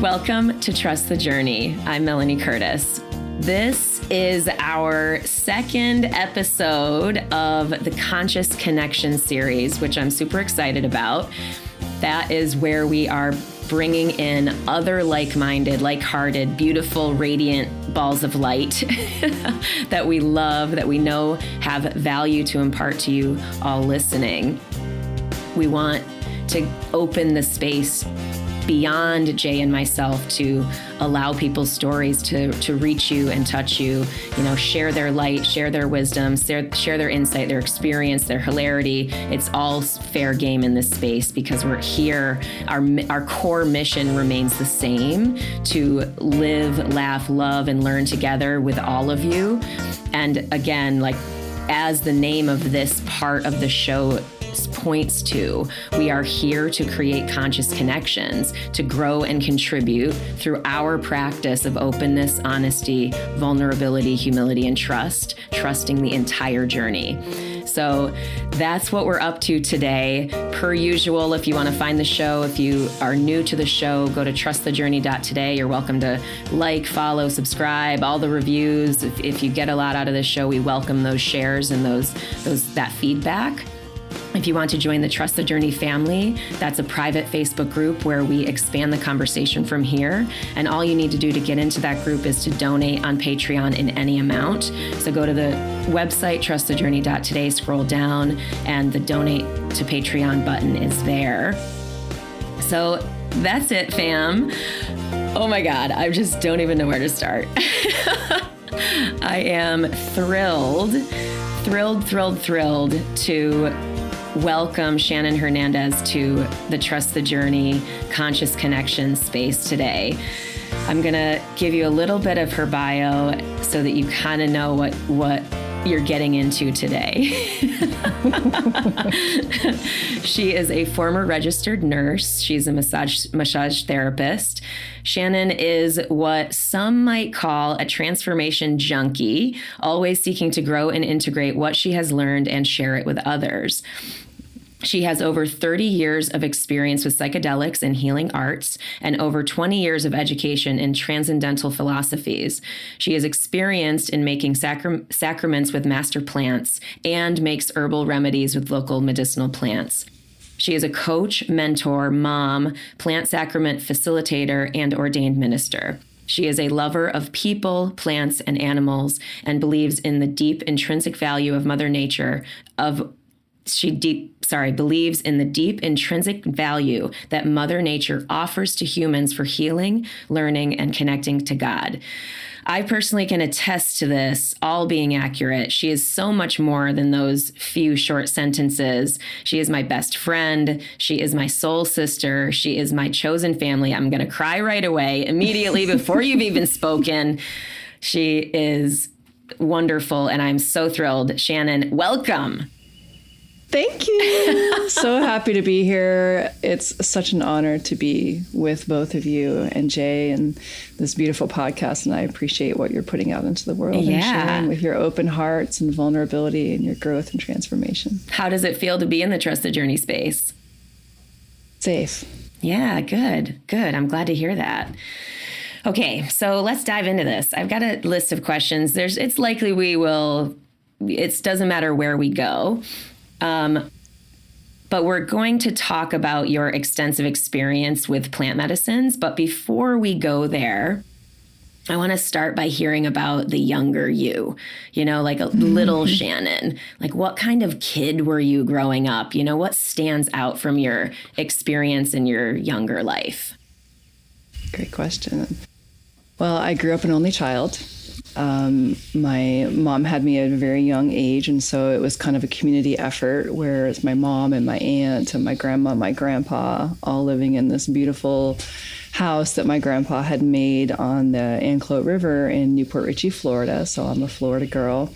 Welcome to Trust the Journey. I'm Melanie Curtis. This is our second episode of the Conscious Connection series, which I'm super excited about. That is where we are bringing in other like minded, like hearted, beautiful, radiant balls of light that we love, that we know have value to impart to you all listening. We want to open the space beyond Jay and myself to allow people's stories to to reach you and touch you. You know, share their light, share their wisdom, share, share their insight, their experience, their hilarity. It's all fair game in this space because we're here. Our our core mission remains the same: to live, laugh, love, and learn together with all of you. And again, like as the name of this part of the show points to. We are here to create conscious connections, to grow and contribute through our practice of openness, honesty, vulnerability, humility, and trust, trusting the entire journey. So that's what we're up to today. Per usual, if you want to find the show, if you are new to the show, go to trustthejourney.today. You're welcome to like, follow, subscribe, all the reviews. If, if you get a lot out of this show, we welcome those shares and those those that feedback. If you want to join the Trust the Journey family, that's a private Facebook group where we expand the conversation from here. And all you need to do to get into that group is to donate on Patreon in any amount. So go to the website, trustthejourney.today, scroll down, and the donate to Patreon button is there. So that's it, fam. Oh my God, I just don't even know where to start. I am thrilled, thrilled, thrilled, thrilled to welcome Shannon Hernandez to the Trust the Journey Conscious Connection space today. I'm going to give you a little bit of her bio so that you kind of know what what you're getting into today. she is a former registered nurse. She's a massage massage therapist. Shannon is what some might call a transformation junkie, always seeking to grow and integrate what she has learned and share it with others. She has over 30 years of experience with psychedelics and healing arts and over 20 years of education in transcendental philosophies. She is experienced in making sacram- sacraments with master plants and makes herbal remedies with local medicinal plants. She is a coach, mentor, mom, plant sacrament facilitator, and ordained minister. She is a lover of people, plants, and animals and believes in the deep intrinsic value of Mother Nature, of she deep sorry believes in the deep intrinsic value that mother nature offers to humans for healing learning and connecting to god. I personally can attest to this all being accurate. She is so much more than those few short sentences. She is my best friend. She is my soul sister. She is my chosen family. I'm going to cry right away immediately before you've even spoken. She is wonderful and i'm so thrilled. Shannon welcome Thank you. so happy to be here. It's such an honor to be with both of you and Jay and this beautiful podcast. And I appreciate what you're putting out into the world yeah. and sharing with your open hearts and vulnerability and your growth and transformation. How does it feel to be in the Trust the Journey space? Safe. Yeah, good, good. I'm glad to hear that. Okay, so let's dive into this. I've got a list of questions. There's it's likely we will it doesn't matter where we go. Um, but we're going to talk about your extensive experience with plant medicines. But before we go there, I want to start by hearing about the younger you, you know, like a little Shannon. Like, what kind of kid were you growing up? You know, what stands out from your experience in your younger life? Great question. Well, I grew up an only child. Um, my mom had me at a very young age, and so it was kind of a community effort where it's my mom and my aunt and my grandma, my grandpa, all living in this beautiful house that my grandpa had made on the Anclote River in New Port Richey, Florida. So I'm a Florida girl.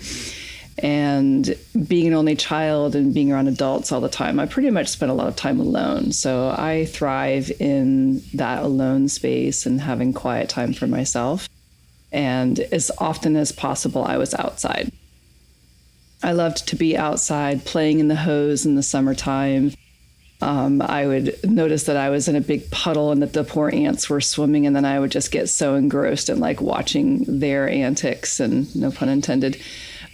And being an only child and being around adults all the time, I pretty much spent a lot of time alone. So I thrive in that alone space and having quiet time for myself and as often as possible, I was outside. I loved to be outside playing in the hose in the summertime, um, I would notice that I was in a big puddle and that the poor ants were swimming, and then I would just get so engrossed in like watching their antics and no pun intended.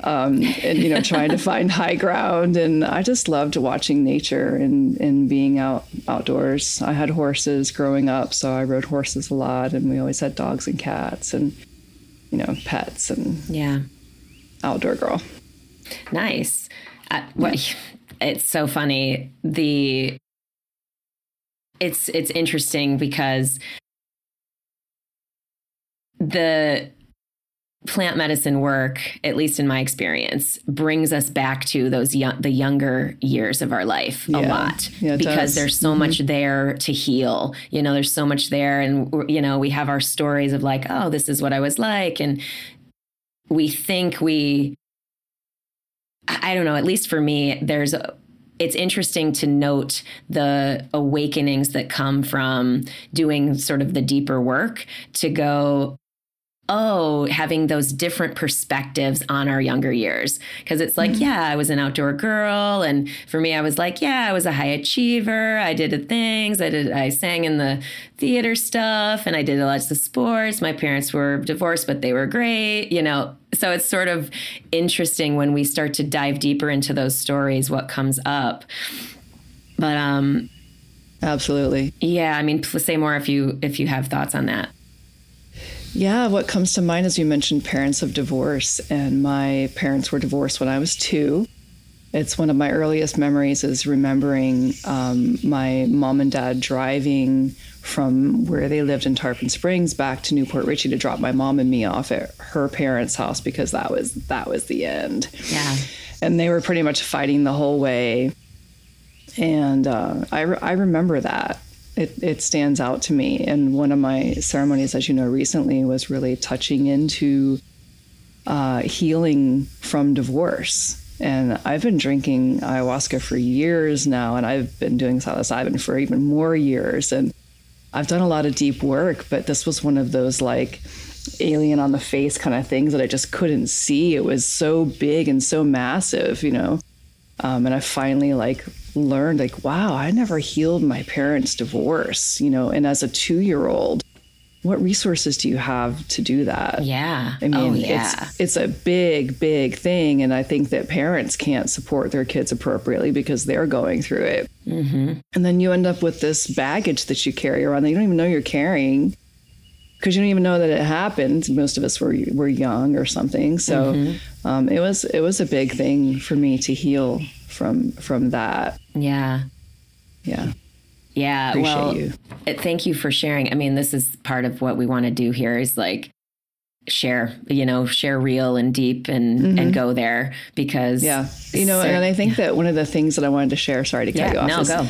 Um, and you know trying to find high ground and i just loved watching nature and, and being out outdoors i had horses growing up so i rode horses a lot and we always had dogs and cats and you know pets and yeah. outdoor girl. Nice. Uh, what it's so funny. The it's it's interesting because the plant medicine work at least in my experience brings us back to those young the younger years of our life a lot Yeah, because does. there's so mm-hmm. much there to heal. You know there's so much there and you know we have our stories of like oh this is what i was like. And we think we I I don't know, at least for me, there's it's interesting to note the awakenings that come from doing sort of the deeper work to go oh having those different perspectives on our younger years. Because it's like yeah i was an outdoor girl and for me i was like yeah i was a high achiever. I did things. I did i sang in the theater stuff and i did a lot of sports. My parents were divorced but they were great you know? So it's sort of interesting when we start to dive deeper into those stories what comes up. But um absolutely. yeah i mean say more if you if you have thoughts on that Yeah, what comes to mind is you mentioned parents of divorce, and my parents were divorced when I was two. It's one of my earliest memories is remembering um, my mom and dad driving from where they lived in Tarpon Springs back to New Port Richey to drop my mom and me off at her parents' house because that was that was the end. yeah and they were pretty much fighting the whole way. And uh, I, re- I remember that. It, it stands out to me. And one of my ceremonies, as you know, recently was really touching into uh, healing from divorce. And I've been drinking ayahuasca for years now, and I've been doing psilocybin for even more years. And I've done a lot of deep work, but this was one of those like alien on the face kind of things that I just couldn't see. It was so big and so massive, you know. Um, and I finally like learned like, wow, I never healed my parents' divorce, you know. And as a two-year-old, what resources do you have to do that? yeah I mean, oh yeah it's it's a big, big thing, and I think that parents can't support their kids appropriately because they're going through it. Mm-hmm. And then you end up with this baggage that you carry around that you don't even know you're carrying because you don't even know that it happened. Most of us were were young or something, so Mm-hmm. um, it was it was a big thing for me to heal from from that. yeah Yeah, Yeah, Appreciate well, you. uh, thank you for sharing. I mean, this is part of what we want to do here is like share, you know, share real and deep and and go there because Mm-hmm. yeah. You know, and I think that one of the things that I wanted to share. Sorry to cut yeah, you off. no, is, go.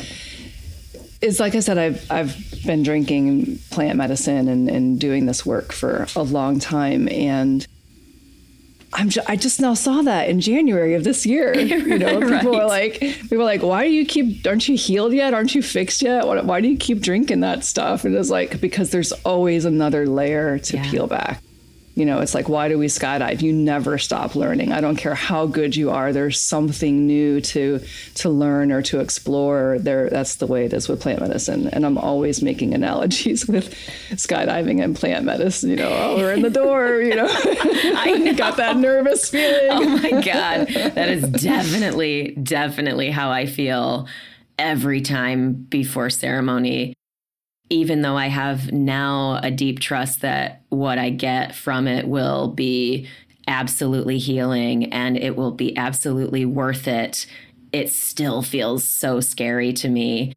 is like I said, I've I've been drinking plant medicine and, and doing this work for a long time, and I'm ju- I just now saw that in January of this year. You know, people are like, people are like, why do you keep? Aren't you healed yet? Aren't you fixed yet? Why, why do you keep drinking that stuff? And it's like because there's always another layer to Yeah. peel back. You know, it's like, why do we skydive? You never stop learning. I don't care how good you are. There's something new to to learn or to explore. There, that's the way it is with plant medicine. And I'm always making analogies with skydiving and plant medicine. You know, oh, we're in the door. You know, I got that nervous feeling. Oh my god, that is definitely definitely how I feel every time before ceremony. Even though I have now a deep trust that what I get from it will be absolutely healing and it will be absolutely worth it, it still feels so scary to me.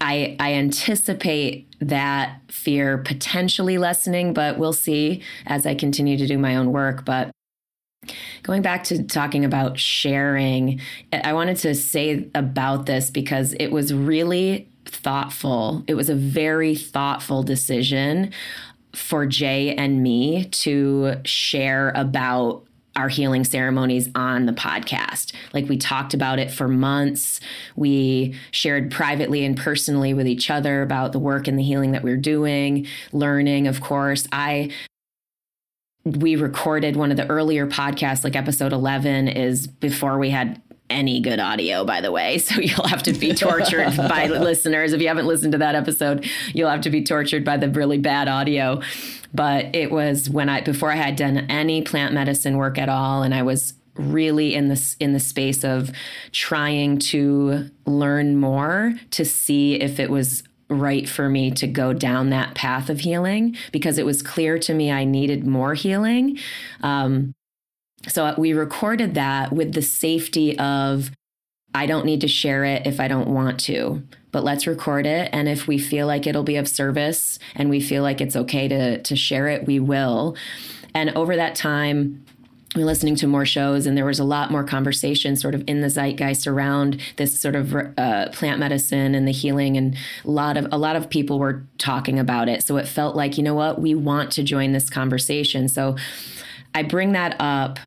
I, I anticipate that fear potentially lessening, but we'll see as I continue to do my own work. But going back to talking about sharing, I wanted to say about this because it was really thoughtful. It was a very thoughtful decision for Jay and me to share about our healing ceremonies on the podcast. Like we talked about it for months. We shared privately and personally with each other about the work and the healing that we're doing, learning, of course. I we recorded one of the earlier podcasts like episode 11 is before we had any good audio, by the way. So you'll have to be tortured by listeners. If you haven't listened to that episode, you'll have to be tortured by the really bad audio. But it was when I, before I had done any plant medicine work at all, and I was really in this in the space of trying to learn more to see if it was right for me to go down that path of healing because it was clear to me I needed more healing. Um, so we recorded that with the safety of I don't need to share it if I don't want to, but let's record it. And if we feel like it'll be of service and we feel like it's okay to, to share it, we will. And over that time, we're listening to more shows and there was a lot more conversation sort of in the zeitgeist around this sort of uh, plant medicine and the healing and a lot of a lot of people were talking about it so it felt like you know what we want to join this conversation so i bring that up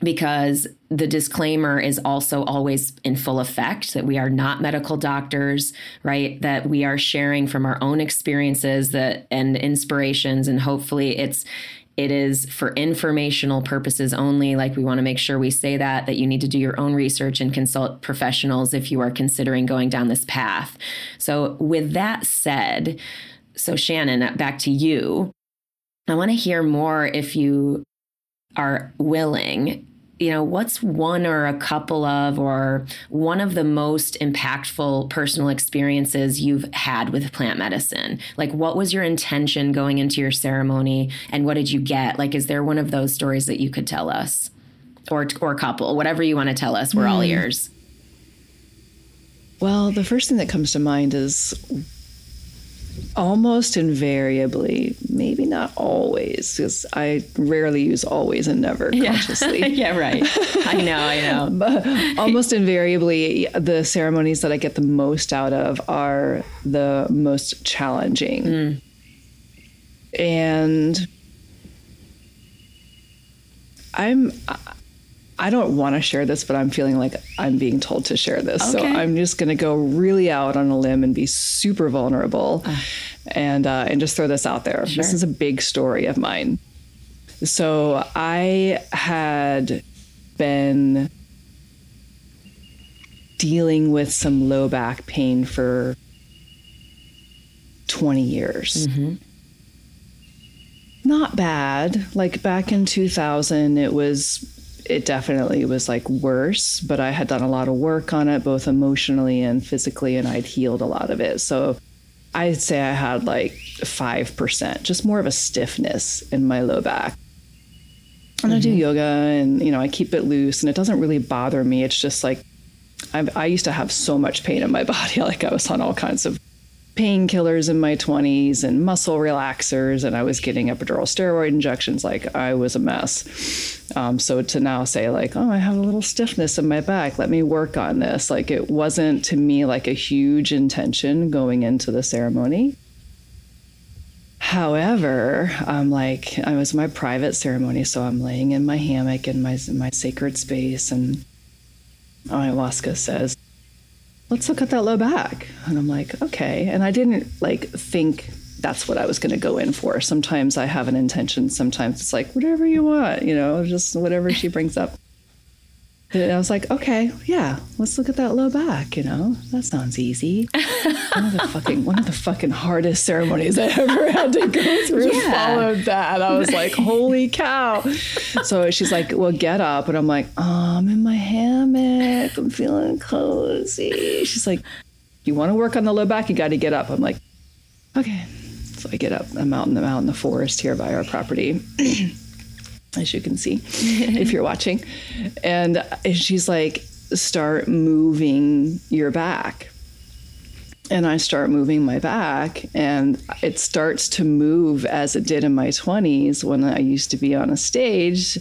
because the disclaimer is also always in full effect that we are not medical doctors right that we are sharing from our own experiences that and inspirations and hopefully it's it is for informational purposes only. Like we want to make sure we say that, that you need to do your own research and consult professionals if you are considering going down this path. So, with that said, so Shannon, back to you. I want to hear more if you are willing you know, what's one or a couple of or one of the most impactful personal experiences you've had with plant medicine? Like, what was your intention going into your ceremony and what did you get? Like, is there one of those stories that you could tell us? Or, or a couple, whatever you want to tell us, we're mm. all hmm. ears. Well, the first thing that comes to mind is almost invariably, maybe not always, because I rarely use always and never consciously. Yeah, yeah right. I know, I know. but almost invariably, the ceremonies that I get the most out of are the most challenging. Mm. And I'm I don't want to share this, but I'm feeling like I'm being told to share this. Okay. So I'm just going to go really out on a limb and be super vulnerable uh, and uh, and just throw this out there. Sure. This is a big story of mine. So I had been dealing with some low back pain for 20 years. Mm-hmm. Not bad. Like back in 2000, it was it definitely was like worse, but I had done a lot of work on it, both emotionally and physically, and I'd healed a lot of it. So I'd say I had like 5%, just more of a stiffness in my low back. And mm-hmm. I do mm-hmm. yoga and, you know, I keep it loose and it doesn't really bother me. It's just like, I, I used to have so much pain in my body. Like I was on all kinds of painkillers in my 20s and muscle relaxers, and I was getting epidural steroid injections. Like I was a mess. Um, so to now say, like, oh, I have a little stiffness in my back, let me work on this. Like it wasn't to me like a huge intention going into the ceremony. However, I'm like, I was my private ceremony, so I'm laying in my hammock in my, my sacred space, and ayahuasca says, let's look at that low back. And I'm like, okay. And I didn't like think that's what I was going to go in for. Sometimes I have an intention. Sometimes it's like, whatever you want, you know, just whatever she brings up. And I was like, okay, yeah, let's look at that low back. You know, that sounds easy. one of the fucking one of the fucking hardest ceremonies I ever had to go through. Yeah. Followed that. I was like, holy cow. So she's like, well, get up, and I'm like, oh, I'm in my hammock. I'm feeling cozy. She's like, you want to work on the low back? You got to get up. I'm like, okay. So I get up. I'm out in the out in the forest here by our property as you can see if you're watching. And she's like, start moving your back. And I start moving my back, and it starts to move as it did in my 20s when I used to be on a stage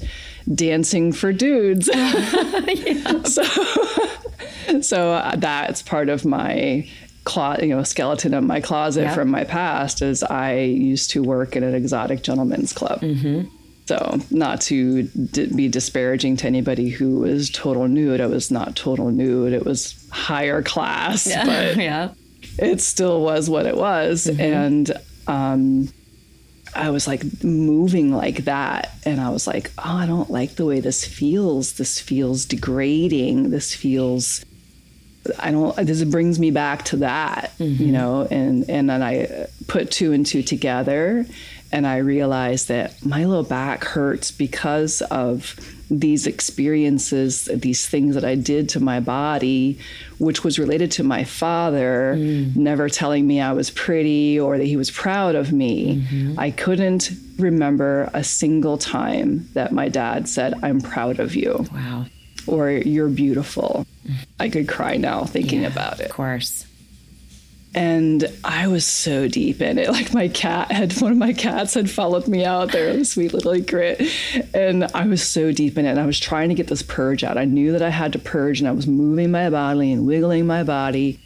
dancing for dudes. so, so that's part of my clo- you know skeleton of my closet yep. from my past is I used to work in an exotic gentlemen's club. Mm-hmm. So, not to d- be disparaging to anybody who was total nude, I was not total nude. It was higher class, yeah. but yeah. it still was what it was. Mm-hmm. And um, I was like moving like that. And I was like, oh, I don't like the way this feels. This feels degrading. This feels, I don't, this brings me back to that, mm-hmm. you know? And, and then I put two and two together and I realized that my low back hurts because of these experiences, these things that I did to my body, which was related to my father mm. never telling me I was pretty or that he was proud of me. Mm-hmm. I couldn't remember a single time that my dad said, I'm proud of you. Wow. Or you're beautiful. I could cry now thinking yeah, about it. Of course and I was so deep in it. Like my cat had one of my cats had followed me out there, sweet little grit, and I was so deep in it. And I was trying to get this purge out. I knew that I had to purge, and I was moving my body and wiggling my body,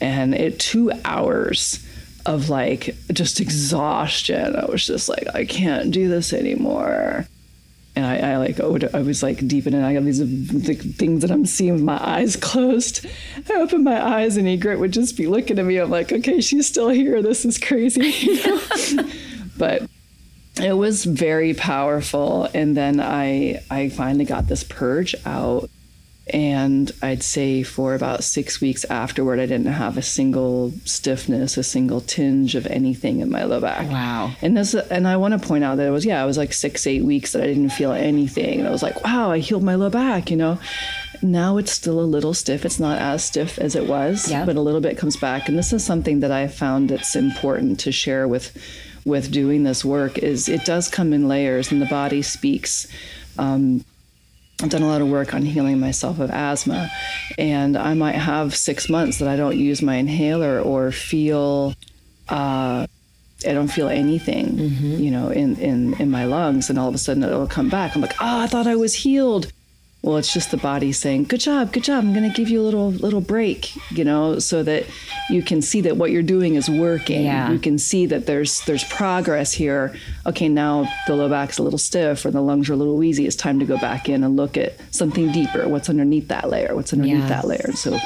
and it two hours of like just exhaustion. I was just like, I can't do this anymore and I, I like I was like deep in it. I got these things that I'm seeing with my eyes closed. I open my eyes and Egret would just be looking at me. I'm like, okay, she's still here. This is crazy. but it was very powerful. And then I I finally got this purge out and I'd say for about six weeks afterward, I didn't have a single stiffness, a single tinge of anything in my low back. Wow. And this, and I want to point out that it was, yeah, it was like six, eight weeks that I didn't feel anything. And I was like, wow, I healed my low back, you know? Now it's still a little stiff. It's not as stiff as it was, yep. but a little bit comes back. And this is something that I found that's important to share with, with doing this work is it does come in layers and the body speaks. Um, I've done a lot of work on healing myself of asthma, and I might have six months that I don't use my inhaler or feel. Uh, I don't feel anything, mm-hmm. you know, in, in, in my lungs, and all of a sudden it'll come back. I'm like, oh, I thought I was healed. Well, it's just the body saying, "Good job, good job. I'm going to give you a little little break," you know, so that you can see that what you're doing is working. Yeah. You can see that there's there's progress here. Okay, now the low back's a little stiff or the lungs are a little wheezy. It's time to go back in and look at something deeper. What's underneath that layer? What's underneath yeah. that layer? So,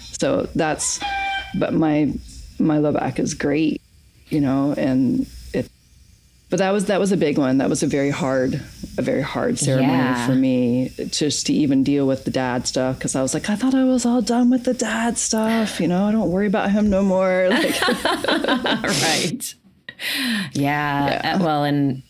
so that's. But my my low back is great, you know, and but that was that was a big one. That was a very hard, a very hard ceremony yeah. for me, just to even deal with the dad stuff. Because I was like, I thought I was all done with the dad stuff. You know, I don't worry about him no more. Like, right? Yeah. yeah. Uh, well, and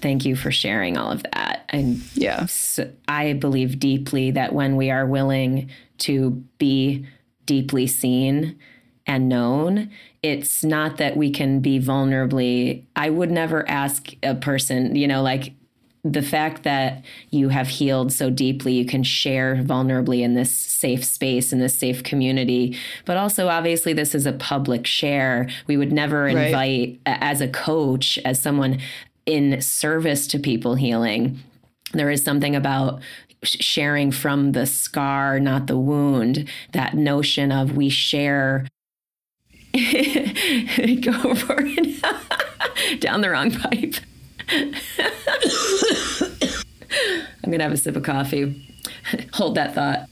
thank you for sharing all of that. And yeah, so I believe deeply that when we are willing to be deeply seen and known, it's not that we can be vulnerably. I would never ask a person, you know, like the fact that you have healed so deeply, you can share vulnerably in this safe space, in this safe community. But also, obviously, this is a public share. We would never invite, right. as a coach, as someone in service to people healing, there is something about sharing from the scar, not the wound. That notion of we share Go for it. Down the wrong pipe. I'm going to have a sip of coffee. Hold that thought.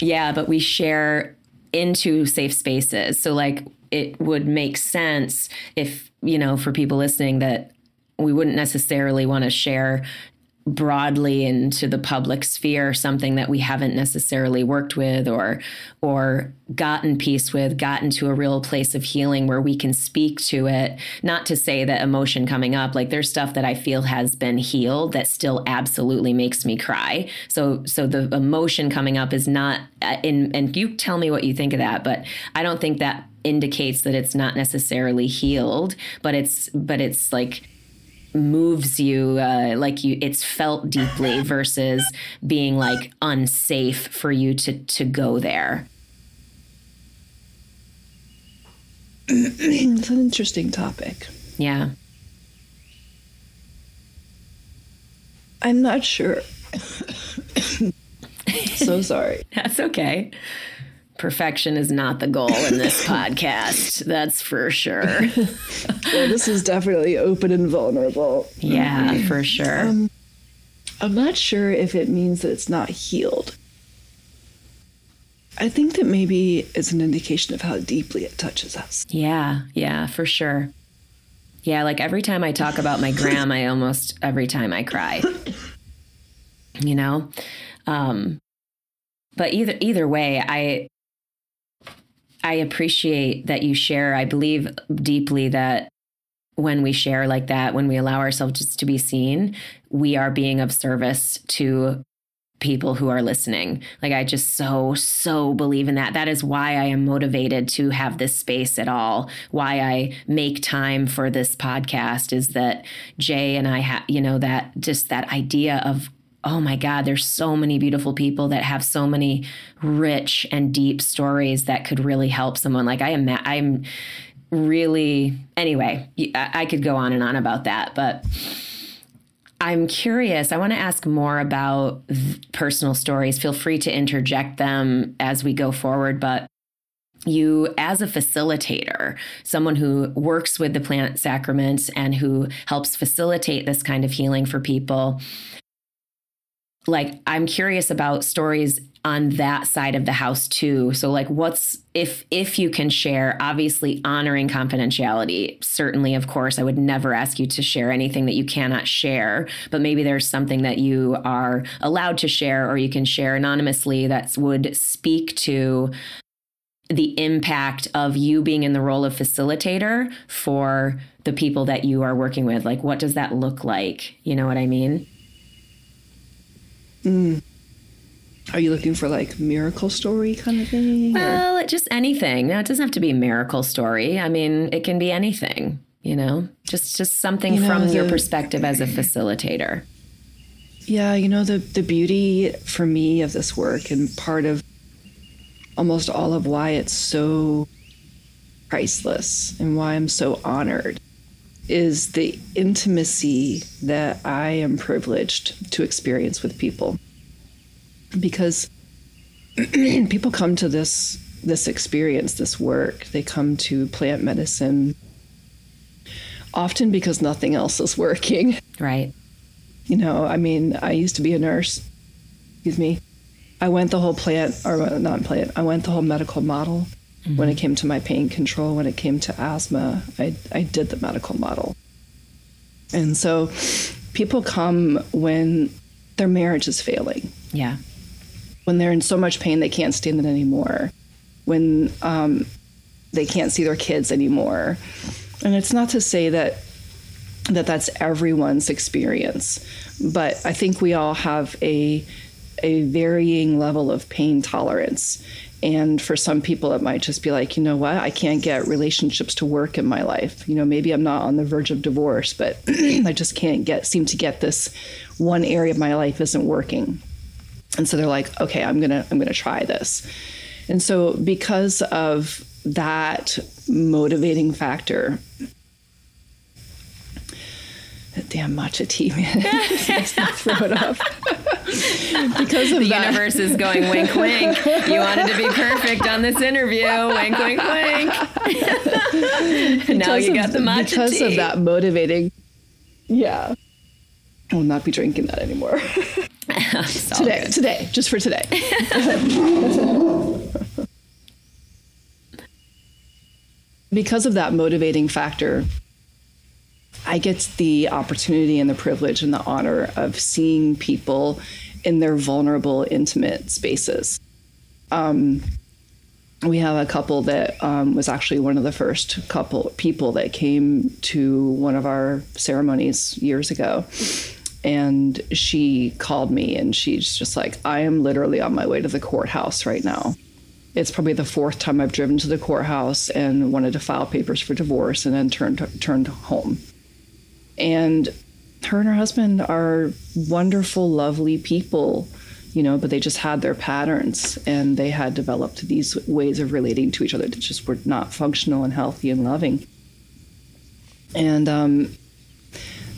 Yeah, but we share into safe spaces. So, like, it would make sense if, you know, for people listening that we wouldn't necessarily want to share broadly into the public sphere something that we haven't necessarily worked with or or gotten peace with gotten to a real place of healing where we can speak to it. Not to say that emotion coming up like there's stuff that i feel has been healed that still absolutely makes me cry. So so the emotion coming up is not uh, in and you tell me what you think of that but i don't think that indicates that it's not necessarily healed but it's but it's like moves you uh, like you it's felt deeply versus being like unsafe for you to to go there. It's an interesting topic. Yeah. I'm not sure. So sorry. That's okay perfection is not the goal in this podcast. That's for sure. well, this is definitely open and vulnerable. Yeah, for sure. Um, I'm not sure if it means that it's not healed. I think that maybe it's an indication of how deeply it touches us. Yeah, yeah, for sure. Yeah, like every time I talk about my gram, I almost every time I cry. You know? Um but either either way, I I appreciate that you share. I believe deeply that when we share like that, when we allow ourselves just to be seen, we are being of service to people who are listening. Like I just so so believe in that. That is why I am motivated to have this space at all. Why I make time for this podcast is that Jay and I have, you know, that just that idea of oh my god, there's so many beautiful people that have so many rich and deep stories that could really help someone. Like I am I'm really anyway, I could go on and on about that, but I'm curious. I want to ask more about personal stories. Feel free to interject them as we go forward, but you as a facilitator, someone who works with the plant sacraments and who helps facilitate this kind of healing for people. Like I'm curious about stories on that side of the house too. So like what's if if you can share obviously honoring confidentiality certainly of course i would never ask you to share anything that you cannot share but maybe there's something that you are allowed to share or you can share anonymously that would speak to the impact of you being in the role of facilitator for the people that you are working with. Like what does that look like? You know what i mean mm. Are you looking for like miracle story kind of thing? Well, or? just anything. Now it doesn't have to be miracle story. I mean, it can be anything. You know, just just something you know, from the, your perspective as a facilitator. Yeah, you know the the beauty for me of this work and part of almost all of why it's so priceless and why I'm so honored is the intimacy that I am privileged to experience with people because people come to this this experience, this work, they come to plant medicine often because nothing else is working. Right. You know, I mean, I used to be a nurse. Excuse me. I went the whole plant, or not plant, I went the whole medical model. Mm-hmm. When it came to my pain control, when it came to asthma, I, I did the medical model. And so people come when their marriage is failing. Yeah when they're in so much pain they can't stand it anymore, when um, they can't see their kids anymore. And it's not to say that that that's everyone's experience, but I think we all have a a varying level of pain tolerance. And for some people, it might just be like, you know what, I can't get relationships to work in my life. You know, maybe I'm not on the verge of divorce, but I just can't get seem to get this one area of my life isn't working. And so they're like okay i'm gonna i'm gonna try this. And so because of that motivating factor damn matcha tea man throw it up because of the that. universe is going wink wink you wanted to be perfect on this interview wink wink wink now you got the matcha because tea. Because of that motivating yeah I will not be drinking that anymore. today, good. today, just for today. because of that motivating factor, I get the opportunity and the privilege and the honor of seeing people in their vulnerable, intimate spaces. Um, we have a couple that um, was actually one of the first couple people that came to one of our ceremonies years ago and she called me and she's just like, I am literally on my way to the courthouse right now. It's probably the fourth time I've driven to the courthouse and wanted to file papers for divorce and then turned turned home. And her and her husband are wonderful, lovely people, you know, but they just had their patterns and they had developed these ways of relating to each other that just were not functional and healthy and loving. And um,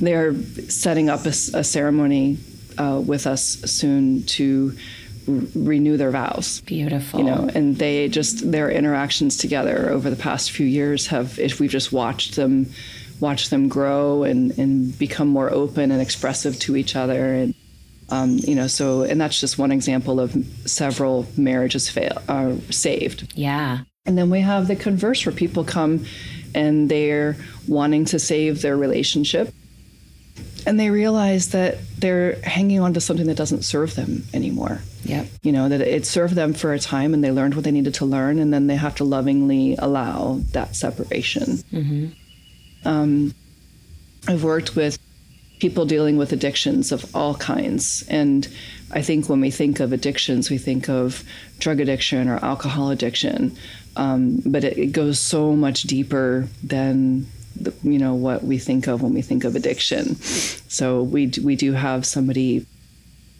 they're setting up a, a ceremony uh, with us soon to renew their vows. Beautiful. You know, and they just their interactions together over the past few years have, if we've just watched them, watch them grow and and become more open and expressive to each other and. Um, you know, so and that's just one example of several marriages fail are saved. Yeah. And then we have the converse where people come and they're wanting to save their relationship and they realize that they're hanging on to something that doesn't serve them anymore. Yep. You know, that it served them for a time and they learned what they needed to learn, and then they have to lovingly allow that separation. Mm-hmm. Um, I've worked with people dealing with addictions of all kinds. And I think when we think of addictions, we think of drug addiction or alcohol addiction. Um, but it, it, goes so much deeper than the, you know what we think of when we think of addiction. So we we do have somebody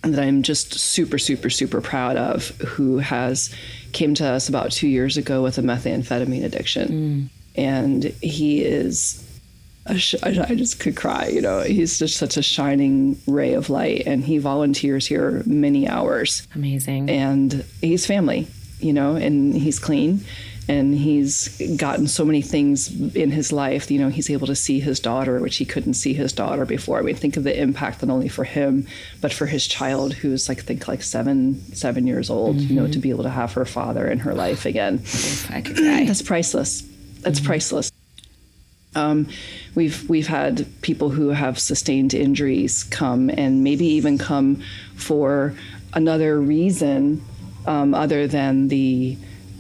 that I'm just super super super proud of who has came to us about two years ago with a methamphetamine addiction, mm. and he is. Sh- I just could cry, you know. He's just such a shining ray of light, and he volunteers here many hours. Amazing. And he's family, you know, and he's clean and he's gotten so many things in his life. You know, he's able to see his daughter, which he couldn't see his daughter before. I mean, think of the impact not only for him, but for his child, who's like I think like seven seven years old. Mm-hmm. You know, to mm-hmm. be able to have her father in her life again. I could cry. That's priceless. That's mm-hmm. priceless. Um, we've we've had people who have sustained injuries come and maybe even come for another reason um, other than the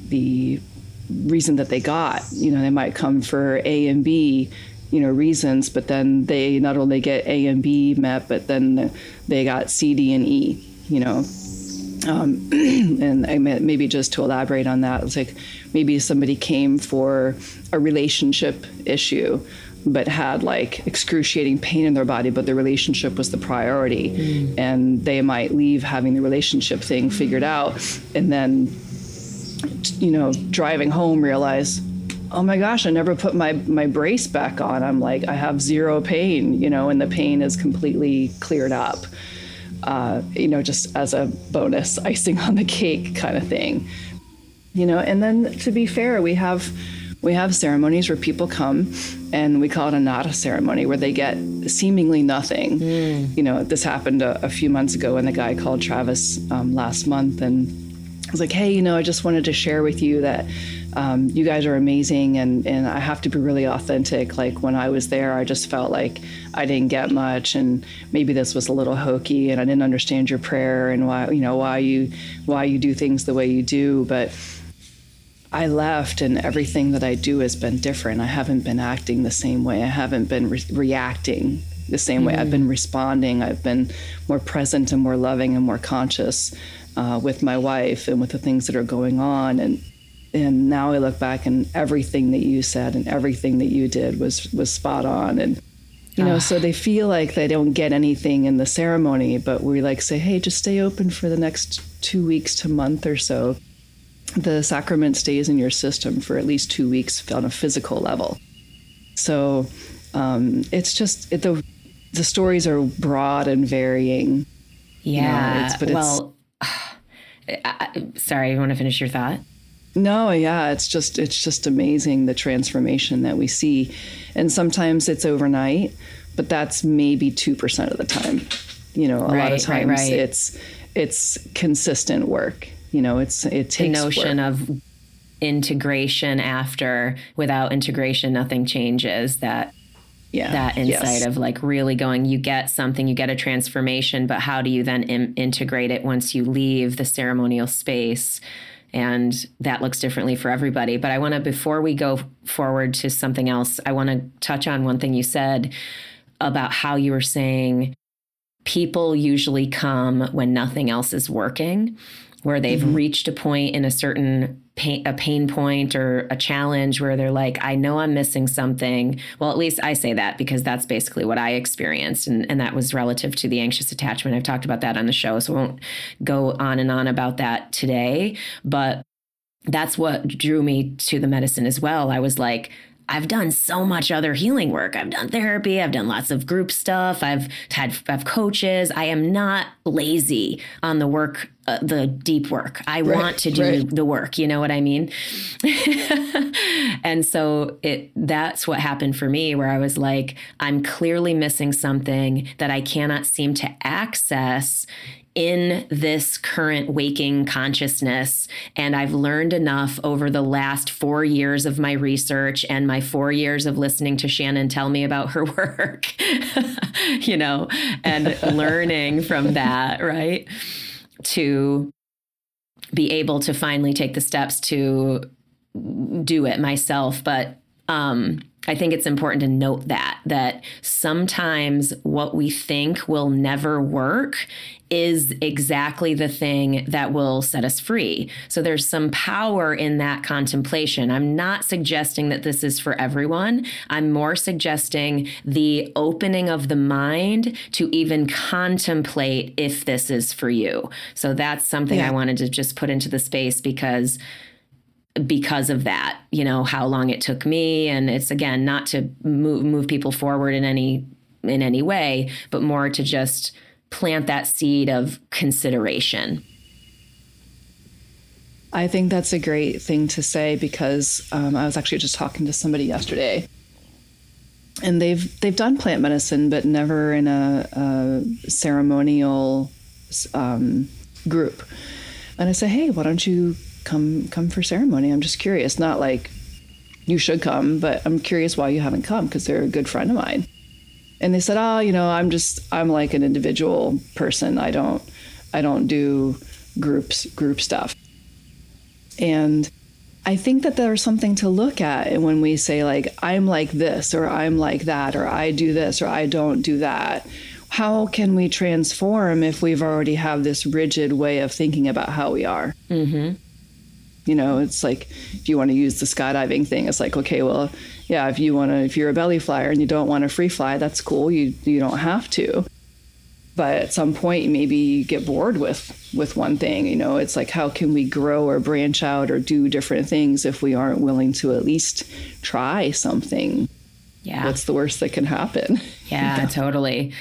the reason that they got. You know, they might come for A and B, you know, reasons, but then they not only get A and B met, but then they got C, D, and E. You know, um, and I meant maybe just to elaborate on that, it's like maybe somebody came for a relationship issue, but had like excruciating pain in their body, but the relationship was the priority, mm. and they might leave having the relationship thing figured out, and then you know, driving home, realize, oh my gosh, I never put my, my brace back on. I'm like, I have zero pain, you know, and the pain is completely cleared up. Uh, you know, just as a bonus icing on the cake kind of thing. You know, and then to be fair, we have we have ceremonies where people come and we call it a nada ceremony where they get seemingly nothing. Mm. You know, this happened a, a, few months ago when the guy called Travis um, last month and I was like, hey, you know, I just wanted to share with you that um, you guys are amazing and, and I have to be really authentic. Like when I was there, I just felt like I didn't get much and maybe this was a little hokey and I didn't understand your prayer and why, you know, why you, why you do things the way you do. But I left and everything that I do has been different. I haven't been acting the same way. I haven't been re- reacting the same mm. way. I've been mm. responding. I've been more present and more loving and more conscious uh, with my wife and with the things that are going on. And and now I look back and everything that you said and everything that you did was was spot on. And you know, so they feel like they don't get anything in the ceremony, but we like say, hey, just stay open for the next two weeks to month or so. The sacrament stays in your system for at least two weeks on a physical level. So um, it's just it, the the stories are broad and varying. Yeah. You know, but well, I, sorry, you want to finish your thought? No, yeah, it's just it's just amazing the transformation that we see, and sometimes it's overnight, but that's maybe two percent of the time. You know, a right, lot of times right, right. it's it's consistent work. You know, it's it takes the notion work. of integration after without integration nothing changes that yeah. that insight yes. of like really going you get something you get a transformation but how do you then Im- integrate it once you leave the ceremonial space and that looks differently for everybody but i want to before we go forward to something else i want to touch on one thing you said about how you were saying people usually come when nothing else is working where they've mm-hmm. reached a point in a certain pain, a pain point or a challenge where they're like, I know I'm missing something. Well, at least I say that because that's basically what I experienced. And, and that was relative to the anxious attachment. I've talked about that on the show, so I won't go on and on about that today. But that's what drew me to the medicine as well. I was like, I've done so much other healing work. I've done therapy, I've done lots of group stuff, I've had I've coaches. I am not lazy on the work uh, the deep work. I right, want to do right. the work. You know what I mean? and so it that's what happened for me where I was like I'm clearly missing something that I cannot seem to access in this current waking consciousness. And I've learned enough over the last four years of my research and my four years of listening to Shannon tell me about her work, you know, and learning from that, right? To be able to finally take the steps to do it myself. But um, I think it's important to note that that sometimes what we think will never work is exactly the thing that will set us free. So there's some power in that contemplation. I'm not suggesting that this is for everyone. I'm more suggesting the opening of the mind to even contemplate if this is for you. So that's something yeah. I wanted to just put into the space because because of that, you know, how long it took me. And it's again, not to move, move people forward in any, in any way, but more to just plant that seed of consideration. I think that's a great thing to say because um, I was actually just talking to somebody yesterday, and they've they've done plant medicine, but never in a, a ceremonial um, group. And I say, hey, why don't you come come for ceremony. I'm just curious, not like you should come, but I'm curious why you haven't come because they're a good friend of mine. And they said, "Oh, you know, I'm just I'm like an individual person. I don't I don't do groups group stuff." And I think that there's something to look at when we say like I'm like this or I'm like that or I do this or I don't do that. How can we transform if we've already have this rigid way of thinking about how we are? Mm-hmm. You know, it's like if you want to use the skydiving thing, it's like, okay, well, yeah, if you want to, if you're a belly flyer and you don't want to free fly, that's cool. You you don't have to. But at some point, maybe you get bored with with one thing. You know, it's like how can we grow or branch out or do different things if we aren't willing to at least try something? Yeah, what's the worst that can happen? Yeah, yeah. totally.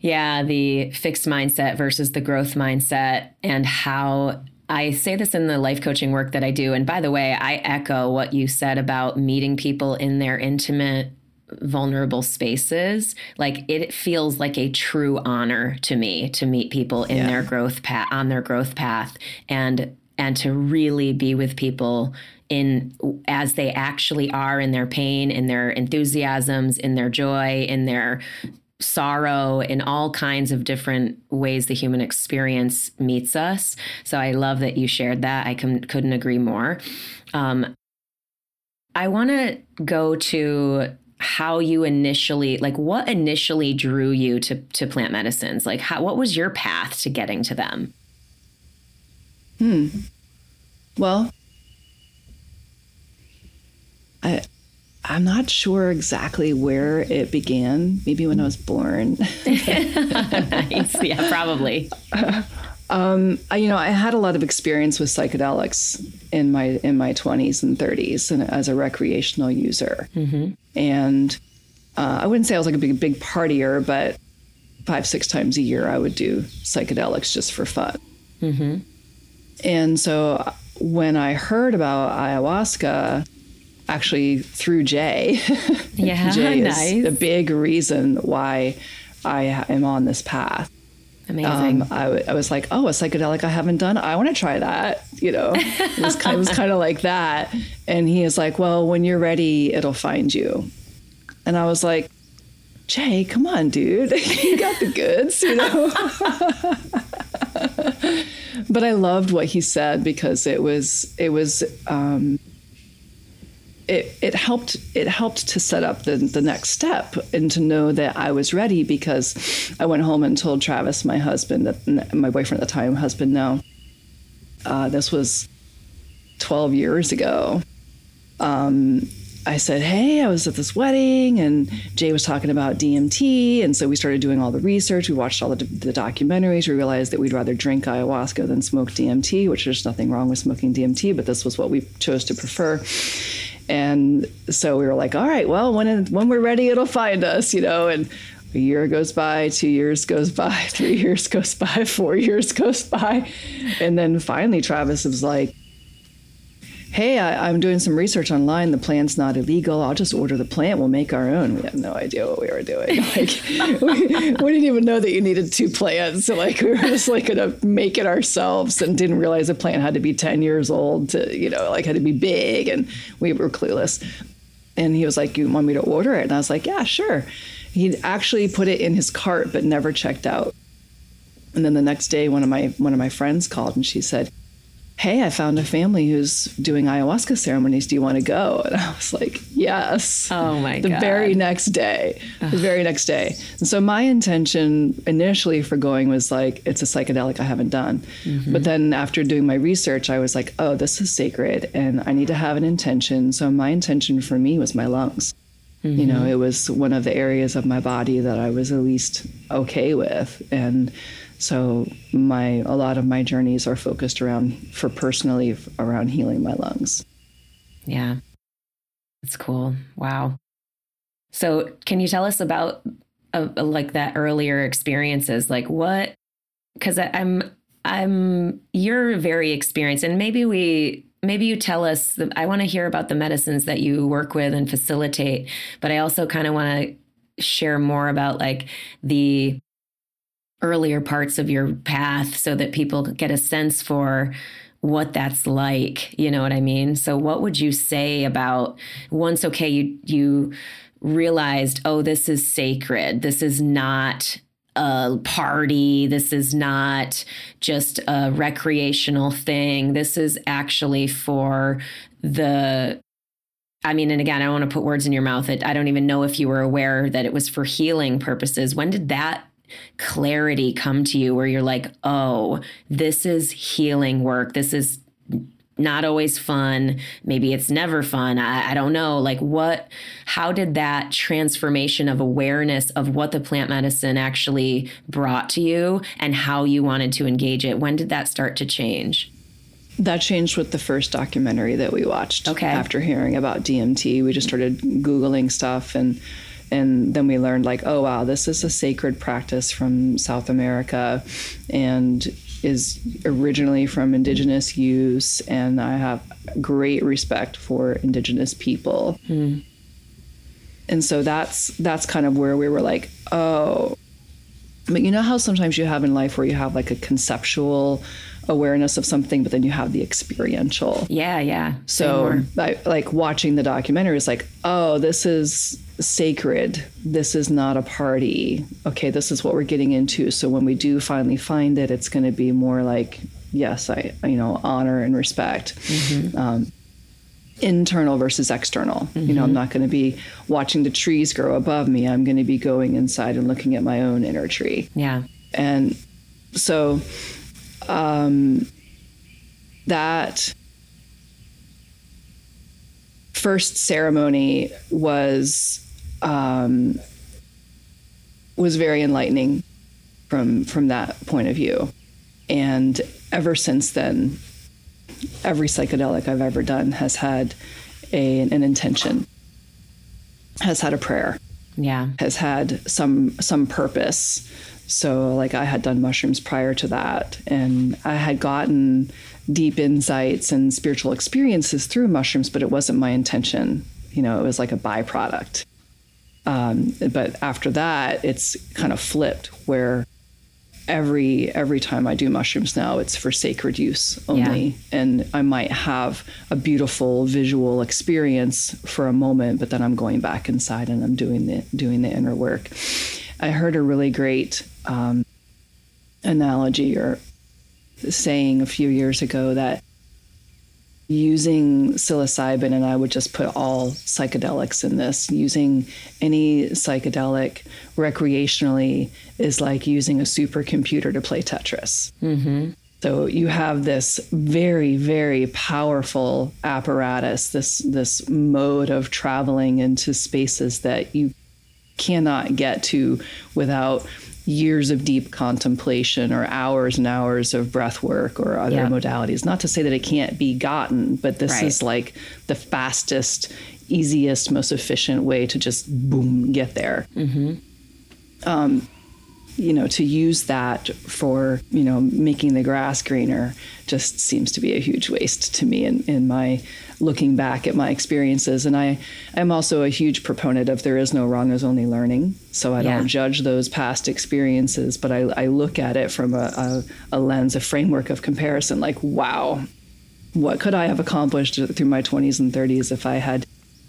Yeah, the fixed mindset versus the growth mindset, and how I say this in the life coaching work that I do. And by the way, I echo what you said about meeting people in their intimate vulnerable spaces like it feels like a true honor to me to meet people in yeah. their growth path on their growth path and and to really be with people in as they actually are in their pain in their enthusiasms in their joy in their sorrow in all kinds of different ways the human experience meets us. So I love that you shared that. I can, couldn't agree more. Um, I want to go to how you initially like what initially drew you to to plant medicines like how what was your path to getting to them hmm well i I'm not sure exactly where it began. Maybe when I was born. nice. Yeah, probably. Um, I, you know, I had a lot of experience with psychedelics in my in my 20s and 30s, and as a recreational user. Mm-hmm. And uh, I wouldn't say I was like a big big partier, but five six times a year I would do psychedelics just for fun. Mm-hmm. And so when I heard about ayahuasca, actually through Jay. Yeah, Jay nice. is the big reason why I am on this path. Amazing. Um, I, w- I was like, oh, a psychedelic I haven't done. I want to try that. You know, it was, kind, it was kind of like that. And he is like, well, when you're ready, it'll find you. And I was like, Jay, come on, dude. you got the goods, you know? but I loved what he said because it was, it was, um, it, it helped it helped to set up the, the next step and to know that I was ready because I went home and told Travis, my husband, that my boyfriend at the time, husband, now. uh, this was 12 years ago. Um, I said, Hey, I was at this wedding, and Jay was talking about DMT. And so we started doing all the research. We watched all the, the, documentaries. We realized that we'd rather drink ayahuasca than smoke DMT, which there's nothing wrong with smoking DMT, but this was what we chose to prefer. And so we were like, all right, well, when when we're ready, it'll find us, you know. And a year goes by, two years goes by, three years goes by, four years goes by. And then finally, Travis was like, Hey, I, am doing some research online. The plant's not illegal. I'll just order the plant. We'll make our own. We had no idea what we were doing. Like, we, we, didn't even know that you needed two plants. So, like, we were just like gonna make it ourselves and didn't realize a plant had to be 10 years old to, you know, like had to be big. And we were clueless. And he was like, You want me to order it? And I was like, Yeah, sure. He'd actually put it in his cart, but never checked out. And then the next day, one of my one of my friends called and she said, "Hey, I found a family who's doing ayahuasca ceremonies. Do you want to go?" And I was like, "Yes." Oh my the god! The very next day, Ugh. the very next day. And so my intention initially for going was like, it's a psychedelic I haven't done. Mm-hmm. But then after doing my research, I was like, oh, this is sacred, and I need to have an intention. So my intention for me was my lungs. Mm-hmm. You know, mm-hmm. it was one of the areas of my body that I was at least okay with. And so my a lot of my journeys are focused around for personally around healing my lungs. Yeah. That's cool. Wow. So, can you tell us about uh, like that earlier experiences? Like what cuz I'm I'm you're very experienced and maybe we maybe you tell us i want to hear about the medicines that you work with and facilitate but i also kind of want to share more about like the earlier parts of your path so that people get a sense for what that's like you know what i mean so what would you say about once okay you you realized oh this is sacred this is not a party. This is not just a recreational thing. This is actually for the. I mean, and again, I don't want to put words in your mouth. I don't even know if you were aware that it was for healing purposes. When did that clarity come to you where you're like, oh, this is healing work? This is not always fun. Maybe it's never fun. I, I, don't know. Like, what, how did that transformation of awareness of what the plant medicine actually brought to you and how you wanted to engage it? When did that start to change? That changed with the first documentary that we watched. Okay. After hearing about DMT, we just started Googling stuff and and then we learned like oh wow this is a sacred practice from south america and is originally from indigenous use, and I have great respect for indigenous people. Mm. And so that's that's kind of where we were like, oh, but you know how sometimes you have in life where you have like a conceptual awareness of something, but then you have the experiential. Yeah, yeah. So, I, like watching the documentary is like, oh, this is sacred. This is not a party. Okay, this is what we're getting into. So when we do finally find it, it's going to be more like, yes, I, you know, honor and respect. Mm-hmm. Um, internal versus external. Mm-hmm. You know, I'm mm-hmm. not going to be watching the trees grow above me. I'm going to be going inside and looking at my own inner tree. Yeah. And so um, that first ceremony was um, was very enlightening from from that point of view, and ever since then, every psychedelic I've ever done has had a, an intention, has had a prayer, yeah, has had some some purpose. So, like, I had done mushrooms prior to that, and I had gotten deep insights and spiritual experiences through mushrooms, but it wasn't my intention. You know, it was like a byproduct. Um, but after that, it's kind of flipped where every every time I do mushrooms now, it's for sacred use only, yeah. and I might have a beautiful visual experience for a moment, but then I'm going back inside and I'm doing the doing the inner work. I heard a really great um, analogy or saying a few years ago that using psilocybin, and I would just put all psychedelics in this, using any psychedelic recreationally is like using a supercomputer to play Tetris. Mm-hmm. So you have this very, very powerful apparatus, this this mode of traveling into spaces that you cannot get to without years of deep contemplation or hours and hours of breath work or other yeah. modalities. Not to say that it can't be gotten, but this right. is like the fastest, easiest, most efficient way to just boom, get there. Mm-hmm. Um, you know, to use that for, you know, making the grass greener just seems to be a huge waste to me in, in my looking back at my experiences. And I am also a huge proponent of there is no wrong, there's only learning. So I yeah. don't judge those past experiences, but I, I look at it from a, a, a lens, a framework of comparison like, wow, what could I have accomplished through my 20s and 30s if I had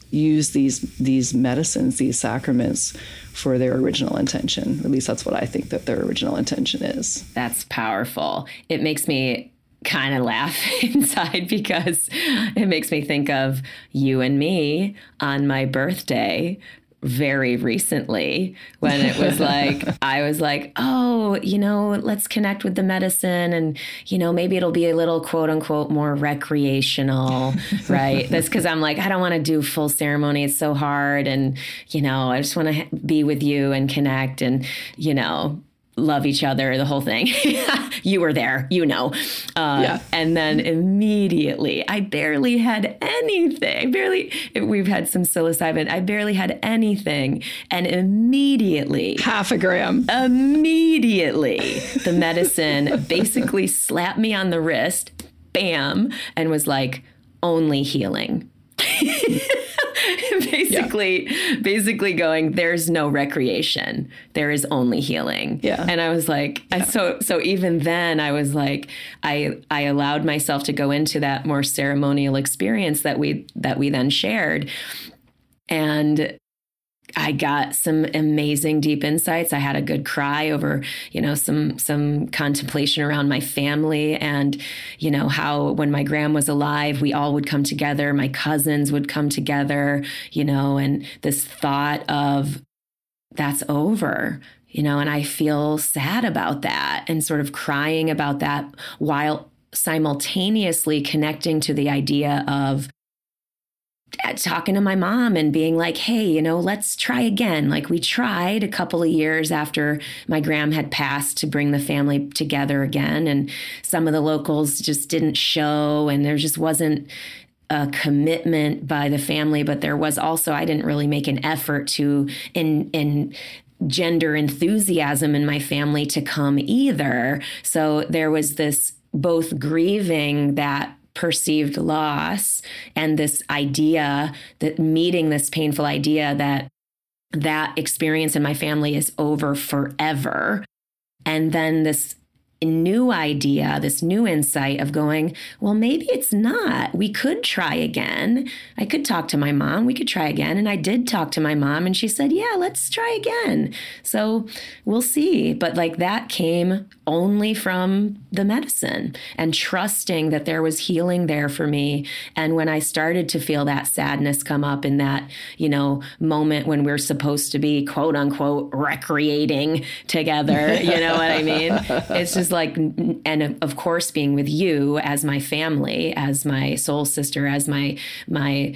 use these these medicines, these sacraments for their original intention. At least that's what I think that their original intention is. That's powerful. It makes me kind of laugh inside because it makes me think of you and me on my birthday very recently when it was like I was like, "Oh, you know, let's connect with the medicine and you know, maybe it'll be a little quote unquote more recreational, right?" That's cuz I'm like, I don't want to do full ceremony. It's so hard and you know, I just want to be with you and connect and you know, love each other, the whole thing. you were there, you know. Uh, yeah. And then immediately, I barely had anything. Barely, we've had some psilocybin. I barely had anything. And immediately, half a gram. Immediately, the medicine basically slapped me on the wrist, bam, and was like, only healing. basically yeah. basically going there's no recreation there is only healing yeah and i was like yeah. so so even then i was like i i allowed myself to go into that more ceremonial experience that we that we then shared and I got some amazing deep insights. I had a good cry over, you know, some some contemplation around my family and, you know, how when my gram was alive, we all would come together, my cousins would come together, you know, and this thought of that's over you know, and I feel sad about that and sort of crying about that while simultaneously connecting to the idea of talking to my mom and being like, hey, you know, let's try again. Like we tried a couple of years after my gram had passed to bring the family together again. And some of the locals just didn't show, and there just wasn't a commitment by the family. But there was also, I didn't really make an effort to in in gender enthusiasm in my family to come either. So there was this both grieving that perceived loss and this idea that meeting this painful idea that that experience in my family is over forever. And then this new idea, this new insight of going, well, maybe it's not. We could try again. I could talk to my mom. We could try again. And I did talk to my mom, and she said, yeah, let's try again. So we'll see. But like that came only from the medicine and trusting that there was healing there for me. And when I started to feel that sadness come up in that, you know, moment when we're supposed to be quote unquote recreating together, you know what I mean? It's just like, and of course, being with you as my family, as my soul sister, as my my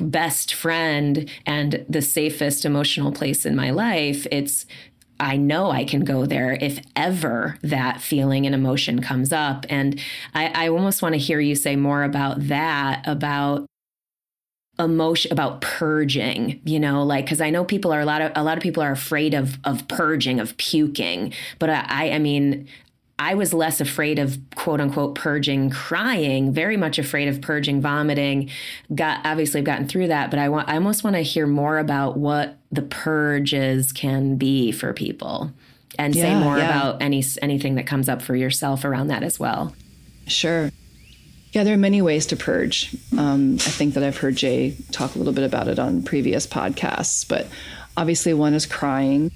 best friend, and the safest emotional place in my life. It's I know I can go there if ever that feeling and emotion comes up. And I, I almost want to hear you say more about that, about emotion about purging you know like because i know people are a lot of a lot of people are afraid of of purging of puking but i i mean I was less afraid of quote unquote purging crying, very much afraid of purging vomiting. Got obviously I've gotten through that, but I want I almost want to hear more about what the purges can be for people and yeah, say more yeah. about any anything that comes up for yourself around that as well. Sure. Yeah, there are many ways to purge. Um, I think that I've heard Jay talk a little bit about it on previous podcasts, but obviously one is crying.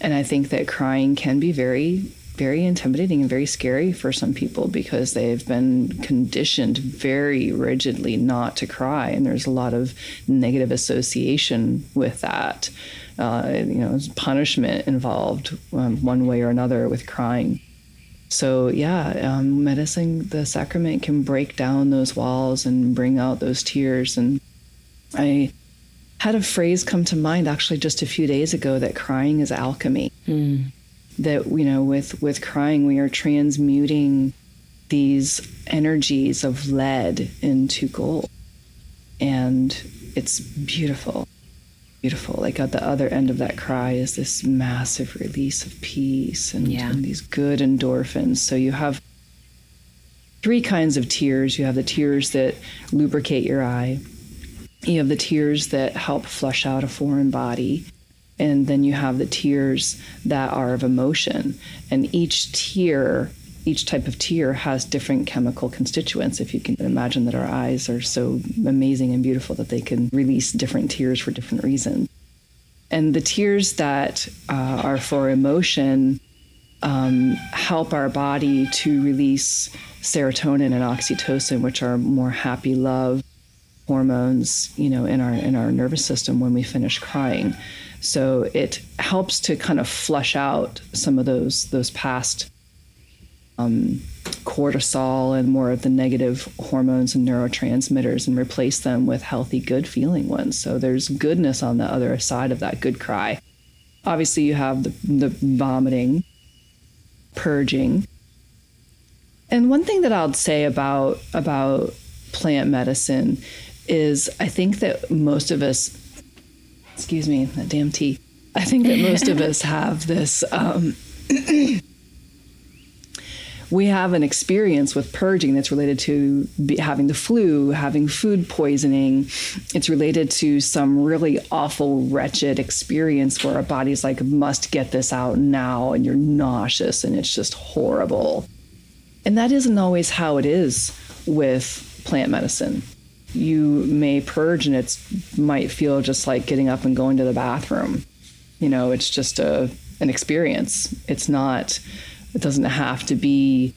And I think that crying can be very very intimidating and very scary for some people because they've been conditioned very rigidly not to cry, and there's a lot of negative association with that. Uh, you know, punishment involved um, one way or another with crying. So yeah, um, medicine, the sacrament can break down those walls and bring out those tears. And I had a phrase come to mind actually just a few days ago that crying is alchemy. Mm that you know with with crying we are transmuting these energies of lead into gold and it's beautiful beautiful. Like at the other end of that cry is this massive release of peace and, Yeah. and these good endorphins. So you have three kinds of tears. You have the tears that lubricate your eye. You have the tears that help flush out a foreign body. And then you have the tears that are of emotion. And each tear, each type of tear has different chemical constituents. If you can imagine that our eyes are so amazing and beautiful that they can release different tears for different reasons. And the tears that uh, are for emotion um, help our body to release serotonin and oxytocin, which are more happy love hormones, you know, in our in our nervous system when we finish crying. So it helps to kind of flush out some of those those past um, cortisol and more of the negative hormones and neurotransmitters and replace them with healthy, good feeling ones. So there's goodness on the other side of that good cry. Obviously, you have the, the vomiting, purging. And one thing that I'll say about about plant medicine is I think that most of us, excuse me, that damn tea. I think that most of us have this. Um, we have an experience with purging that's related to be, having the flu, having food poisoning. It's related to some really awful, wretched experience where our body's like, must get this out now, and you're nauseous and it's just horrible. And that isn't always how it is with plant medicine. You may purge and it might feel just like getting up and going to the bathroom. You know, it's just a an experience. It's not it doesn't have to be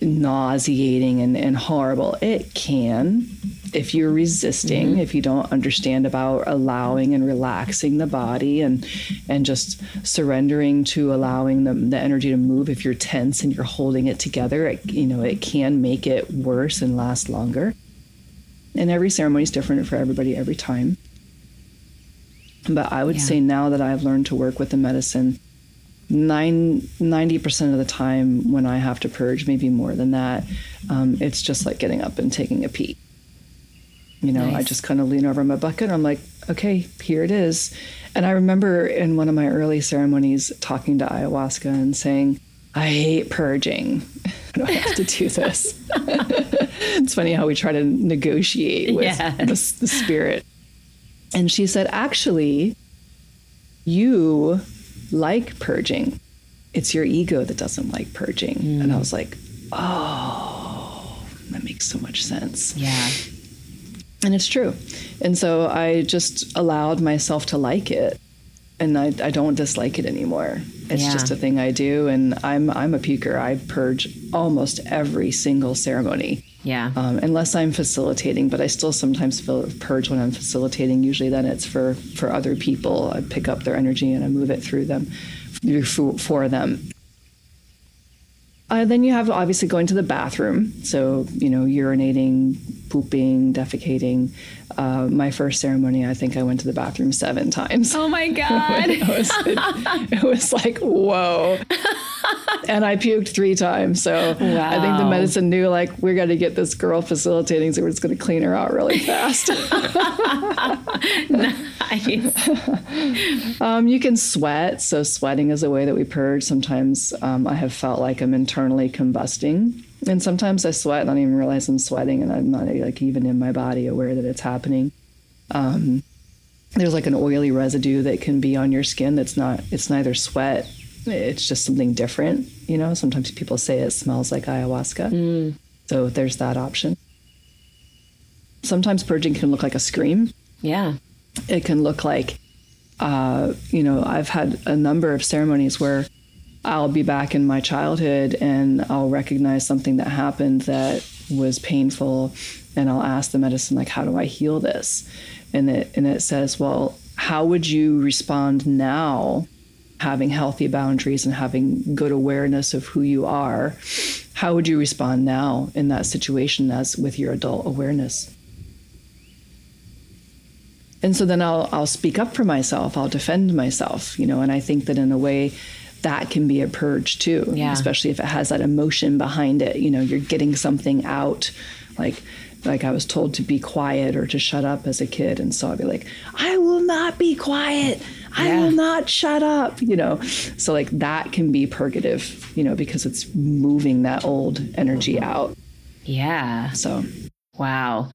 nauseating and, and horrible. It can if you're resisting, mm-hmm. if you don't understand about allowing and relaxing the body and and just surrendering to allowing the, the energy to move. If you're tense and you're holding it together, it, you know, it can make it worse and last longer. And every ceremony is different for everybody every time. But I would Yeah. say now that I've learned to work with the medicine, nine, 90% of the time when I have to purge, maybe more than that, um, it's just like getting up and taking a pee. You know, I just kind of lean over my bucket. And I'm like, okay, here it is. And I remember in one of my early ceremonies talking to ayahuasca and saying, I hate purging. I don't have to do this. it's funny how we try to negotiate with Yes. the, the spirit. And she said, actually, you like purging. It's your ego that doesn't like purging. Mm. And I was like, oh, that makes so much sense. Yeah. And it's true. And so I just allowed myself to like it. And I, I don't dislike it anymore. It's Yeah. just a thing I do. And I'm, I'm a puker. I purge almost every single ceremony, Yeah. um, unless I'm facilitating. But I still sometimes feel purge when I'm facilitating. Usually then it's for, for other people. I pick up their energy and I move it through them, for, for them. Uh, then you have obviously going to the bathroom. So, you know, urinating, pooping, defecating. Uh, my first ceremony, I think I went to the bathroom seven times. oh my God. it, was, it, it was like, whoa. and I puked three times. So I think the medicine knew, like, we're going to get this girl facilitating, so we're just going to clean her out really fast. nice. Um, you can sweat. So, sweating is a way that we purge. Sometimes um, I have felt like I'm internally combusting. And sometimes I sweat and I don't even realize I'm sweating and I'm not like even in my body aware that it's happening. Um, there's like an oily residue that can be on your skin that's not, it's neither sweat, it's just something different. You know, sometimes people say it smells like ayahuasca. So, there's that option. Sometimes purging can look like a scream Yeah. It can look like uh, you know i've had a number of ceremonies where i'll be back in my childhood and i'll recognize something that happened that was painful and i'll ask the medicine like how do i heal this? And it and it says well how would you respond now having healthy boundaries and having good awareness of who you are? How would you respond now in that situation as with your adult awareness and so then I'll I'll speak up for myself. I'll defend myself, you know. And I think that in a way, that can be a purge too. Yeah. Especially if it has that emotion behind it. You know, you're getting something out. Like like I was told to be quiet or to shut up as a kid. And so I'd be like, I will not be quiet. I yeah. will not shut up, you know. So like that can be purgative, you know, because it's moving that old energy out. Yeah. So wow.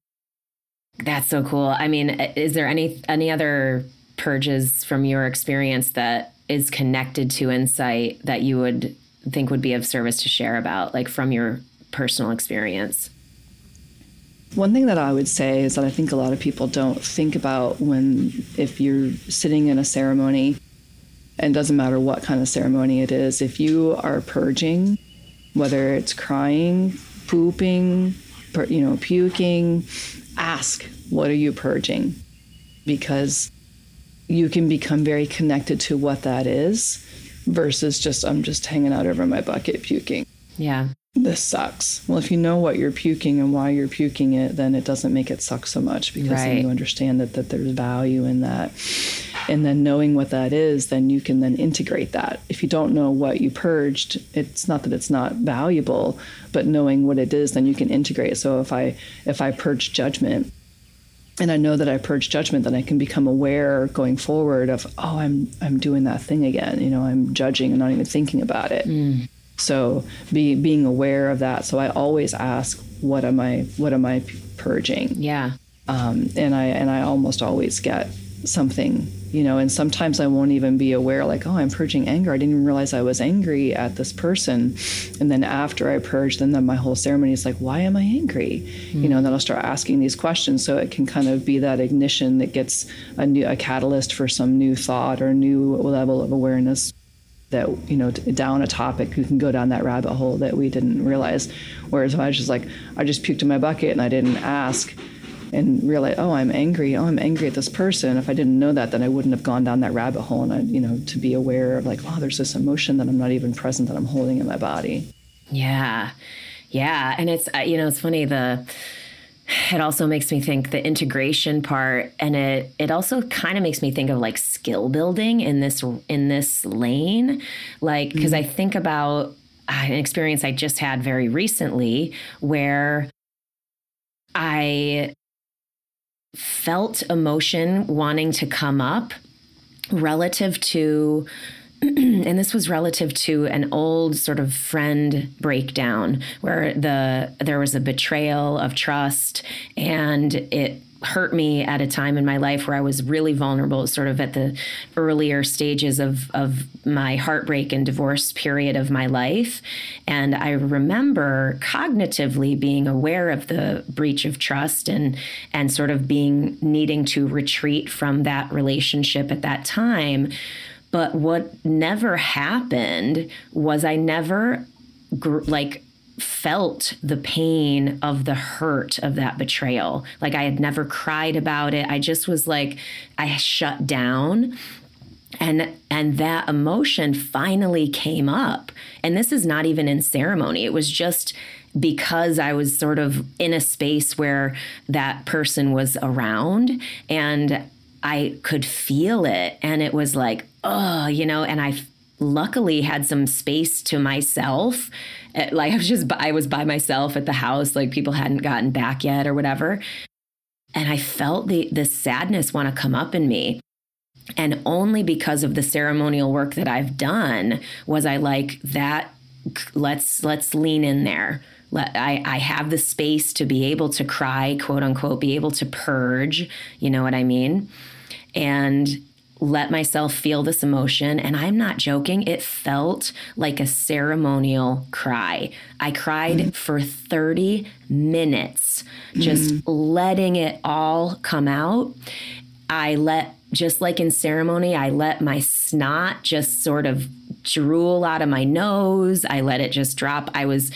That's so cool. I mean, is there any any other purges from your experience that is connected to insight that you would think would be of service to share about like from your personal experience? One thing that I would say is that I think a lot of people don't think about when, if you're sitting in a ceremony, and doesn't matter what kind of ceremony it is, if you are purging, whether it's crying, pooping, you know, puking, ask, what are you purging? Because you can become very connected to what that is versus just, I'm just hanging out over my bucket puking. Yeah this sucks. Well, if you know what you're puking and why you're puking it, then it doesn't make it suck so much because right. then you understand that, that there's value in that. And then knowing what that is, then you can then integrate that. If you don't know what you purged, it's not that it's not valuable, but knowing what it is, then you can integrate. So if I if I purge judgment, and I know that I purge judgment, then I can become aware going forward of, oh, I'm I'm doing that thing again. You know, I'm judging and not even thinking about it. Mm. So be being aware of that. So I always ask, what am I what am I purging? Yeah. Um, and I and I almost always get something, you know, and sometimes I won't even be aware, like, oh, I'm purging anger. I didn't even realize I was angry at this person. And then after I purge, then, then my whole ceremony is like, why am I angry? Mm. You know, and then I'll start asking these questions. So it can kind of be that ignition that gets a new a catalyst for some new thought or new level of awareness that you know down a topic you can go down that rabbit hole that we didn't realize. Whereas i was just like i just puked in my bucket and i didn't ask and realize oh i'm angry. Oh i'm angry at this person. If i didn't know that then i wouldn't have gone down that rabbit hole. And i you know to be aware of like oh there's this emotion that i'm not even present that i'm holding in my body. Yeah. Yeah. And it's uh, you know it's funny the it also makes me think the integration part and it it also kind of makes me think of like skill building in this in this lane like because mm-hmm. i think about uh, an experience i just had very recently where i felt emotion wanting to come up relative to and this was relative to an old sort of friend breakdown where the there was a betrayal of trust and it hurt me at a time in my life where I was really vulnerable, sort of at the earlier stages of, of my heartbreak and divorce period of my life. And I remember cognitively being aware of the breach of trust and and sort of being needing to retreat from that relationship at that time. But what never happened was I never gr- like felt the pain of the hurt of that betrayal. Like I had never cried about it. I just was like I shut down and and that emotion finally came up. And this is not even in ceremony. It was just because I was sort of in a space where that person was around and I could feel it and it was like oh, you know, and I luckily had some space to myself. Eh, like I was just, I was by myself at the house, like people hadn't gotten back yet or whatever. And I felt the, the sadness want to come up in me. And only because of the ceremonial work that I've done was I like that. Let's let's lean in there. Let, I, I have the space to be able to cry, quote unquote, be able to purge. You know what I mean? And let myself feel this emotion. And I'm not joking, it felt like a ceremonial cry. I cried mm. for 30 minutes, just mm. letting it all come out. I let, just like in ceremony, I let my snot just sort of drool out of my nose. I let it just drop. I was,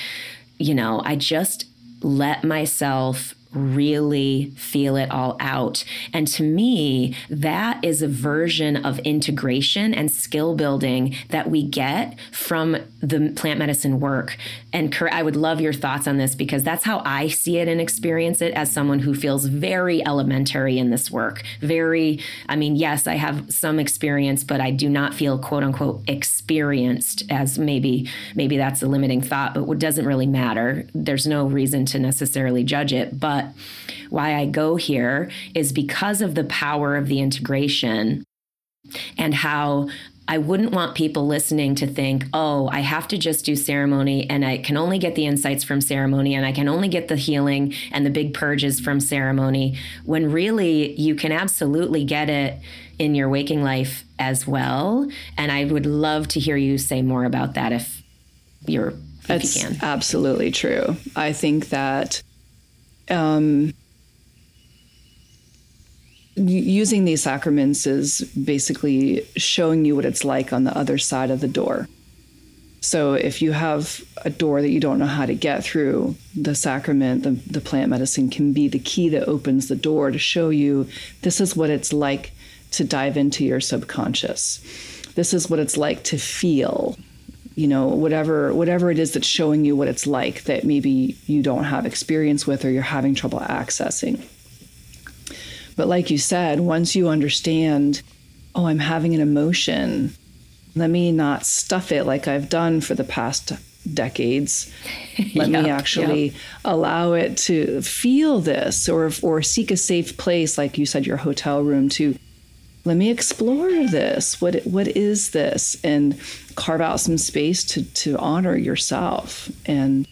you know, I just let myself really feel it all out. And to me, that is a version of integration and skill building that we get from the plant medicine work. And I would love your thoughts on this because that's how I see it and experience it as someone who feels very elementary in this work. Very, I mean, yes, I have some experience, but I do not feel quote unquote experienced as maybe, maybe that's a limiting thought, but what doesn't really matter. There's no reason to necessarily judge it. But why I go here is because of the power of the integration and how I wouldn't want people listening to think, oh, I have to just do ceremony and I can only get the insights from ceremony and I can only get the healing and the big purges from ceremony, when really you can absolutely get it in your waking life as well. And I would love to hear you say more about that if you're if That's you can. absolutely true. I think that um, using these sacraments is basically showing you what it's like on the other side of the door. So if you have a door that you don't know how to get through, the sacrament, the, the plant medicine can be the key that opens the door to show you this is what it's like to dive into your subconscious. This is what it's like to feel, you know, whatever whatever it is that's showing you what it's like that maybe you don't have experience with or you're having trouble accessing. But like you said, once you understand, oh, I'm having an emotion, let me not stuff it like I've done for the past decades. Let yep, me actually yep. allow it to feel this or or seek a safe place like you said your hotel room to let me explore this. What what is this? And carve out some space to to honor yourself and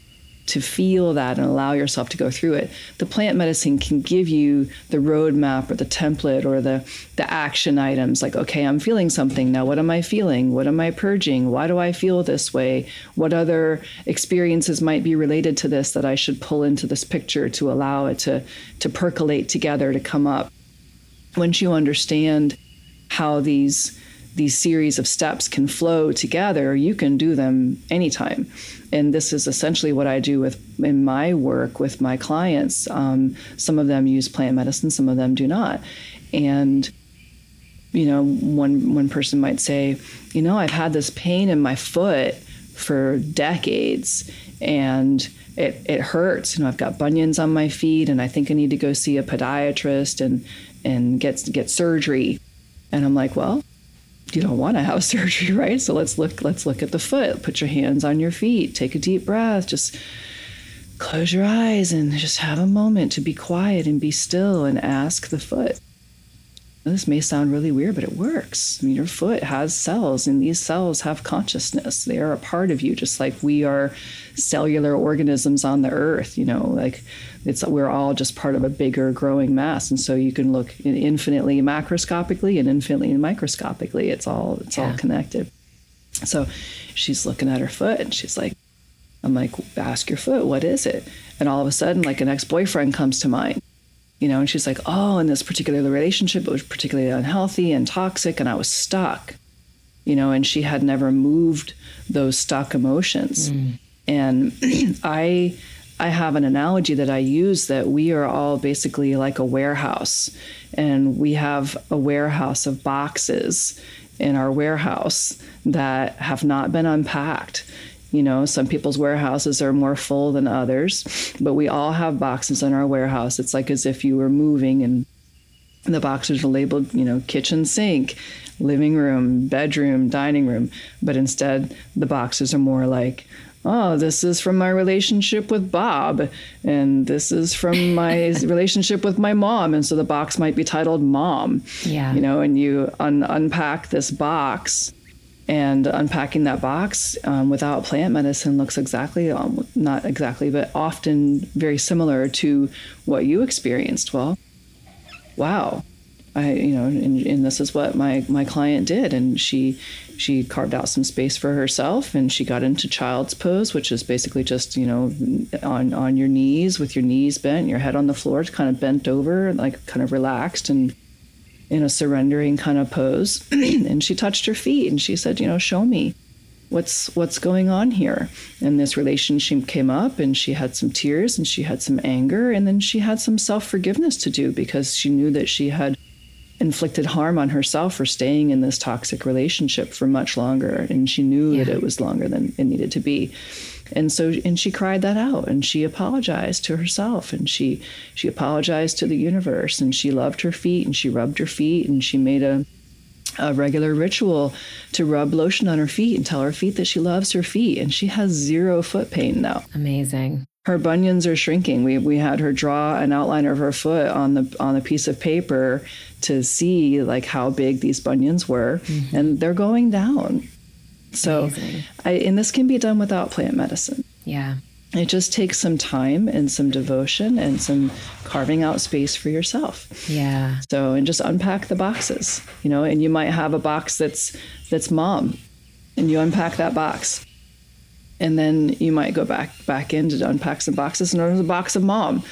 to feel that and allow yourself to go through it. The plant medicine can give you the roadmap or the template or the, the action items like, okay, I'm feeling something now. What am I feeling? What am I purging? Why do I feel this way? What other experiences might be related to this that I should pull into this picture to allow it to, to percolate together to come up? Once you understand how these these series of steps can flow together, you can do them anytime. And this is essentially what I do with in my work with my clients. Um, some of them use plant medicine, some of them do not. And you know, one one person might say, you know, I've had this pain in my foot for decades, and it, it hurts. You know, I've got bunions on my feet, and I think I need to go see a podiatrist and and get get surgery. And I'm like, well, you don't want to have surgery, right? So let's look let's look at the foot. Put your hands on your feet. Take a deep breath. Just close your eyes and just have a moment to be quiet and be still and ask the foot. This may sound really weird, but it works. I mean, your foot has cells, and these cells have consciousness. They are a part of you, just like we are cellular organisms on the earth. You know, like it's we're all just part of a bigger growing mass, and so you can look infinitely macroscopically and infinitely microscopically. It's all it's yeah. all connected. So she's looking at her foot, and she's like, "I'm like, ask your foot, what is it?" And all of a sudden, like an ex boyfriend comes to mind you know and she's like oh in this particular relationship it was particularly unhealthy and toxic and i was stuck you know and she had never moved those stuck emotions mm. and i i have an analogy that i use that we are all basically like a warehouse and we have a warehouse of boxes in our warehouse that have not been unpacked you know, some people's warehouses are more full than others, but we all have boxes in our warehouse. It's like as if you were moving and the boxes are labeled, you know, kitchen sink, living room, bedroom, dining room, but instead the boxes are more like oh, this is from my relationship with Bob, and this is from my relationship with my mom. And so the box might be titled Mom. Yeah. You know, and you un- unpack this box and unpacking that box um, without plant medicine looks exactly, um, not exactly, but often very similar to what you experienced. Well, wow. I, you know, and, and, this is what my, my client did. And she, she carved out some space for herself and she got into child's pose, which is basically just, you know, on, on your knees with your knees bent, your head on the floor, kind of bent over, like kind of relaxed and in a surrendering kind of pose. and she touched her feet and she said, you know, show me what's what's going on here. And this relationship came up and she had some tears and she had some anger and then she had some self-forgiveness to do because she knew that she had inflicted harm on herself for staying in this toxic relationship for much longer and she knew yeah. that it was longer than it needed to be and so and she cried that out and she apologized to herself and she she apologized to the universe and she loved her feet and she rubbed her feet and she made a a regular ritual to rub lotion on her feet and tell her feet that she loves her feet and she has zero foot pain now amazing her bunions are shrinking. We we had her draw an outline of her foot on the on a piece of paper to see like how big these bunions were, mm-hmm. and they're going down. So, I, and this can be done without plant medicine. Yeah. It just takes some time and some devotion and some carving out space for yourself. Yeah. So, and just unpack the boxes, you know, and you might have a box that's that's mom, and you unpack that box and then you might go back back in to unpack some boxes and there's a box of mom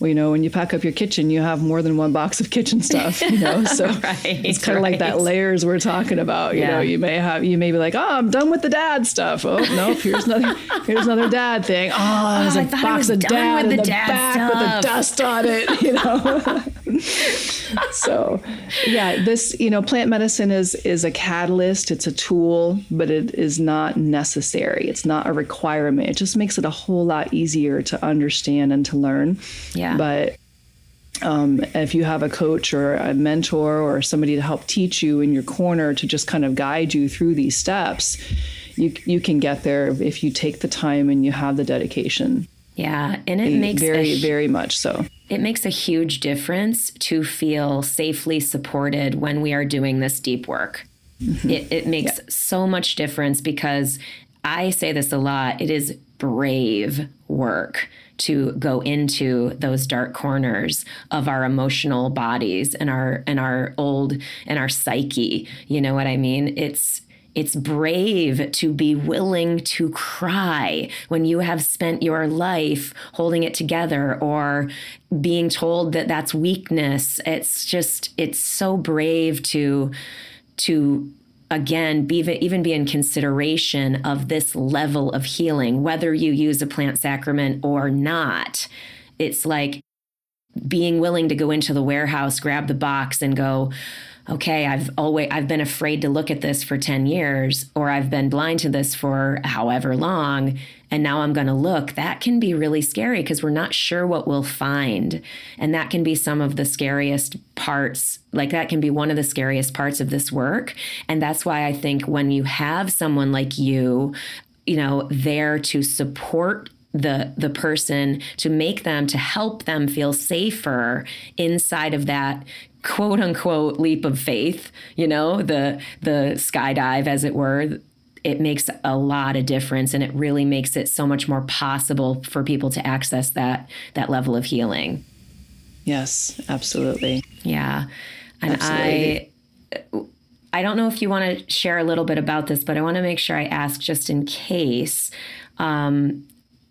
well, you know, when you pack up your kitchen, you have more than one box of kitchen stuff, you know, so right, it's kind of right. like that layers we're talking about, you yeah. know, you may have, you may be like, oh, I'm done with the dad stuff. Oh, nope, here's another, here's another dad thing. Oh, there's oh, a box of dad in the, the back stuff. with the dust on it, you know. so yeah, this, you know, plant medicine is, is a catalyst. It's a tool, but it is not necessary. It's not a requirement. It just makes it a whole lot easier to understand and to learn. Yeah. Yeah. But um, if you have a coach or a mentor or somebody to help teach you in your corner to just kind of guide you through these steps, you you can get there if you take the time and you have the dedication. Yeah, and it makes very a, very much so. It makes a huge difference to feel safely supported when we are doing this deep work. Mm-hmm. It, it makes yeah. so much difference because I say this a lot. It is brave work to go into those dark corners of our emotional bodies and our and our old and our psyche. You know what i mean? It's it's brave to be willing to cry when you have spent your life holding it together or being told that that's weakness. It's just it's so brave to to again be even be in consideration of this level of healing whether you use a plant sacrament or not. It's like being willing to go into the warehouse grab the box and go okay, I've always I've been afraid to look at this for 10 years or I've been blind to this for however long and now I'm going to look. That can be really scary because we're not sure what we'll find. And that can be some of the scariest parts. Like that can be one of the scariest parts of this work. And that's why I think when you have someone like you, you know, there to support the the person to make them to help them feel safer inside of that quote unquote leap of faith, you know, the the skydive as it were, it makes a lot of difference and it really makes it so much more possible for people to access that that level of healing. Yes, absolutely. Yeah. And absolutely. I I don't know if you want to share a little bit about this, but I want to make sure I ask just in case. Um,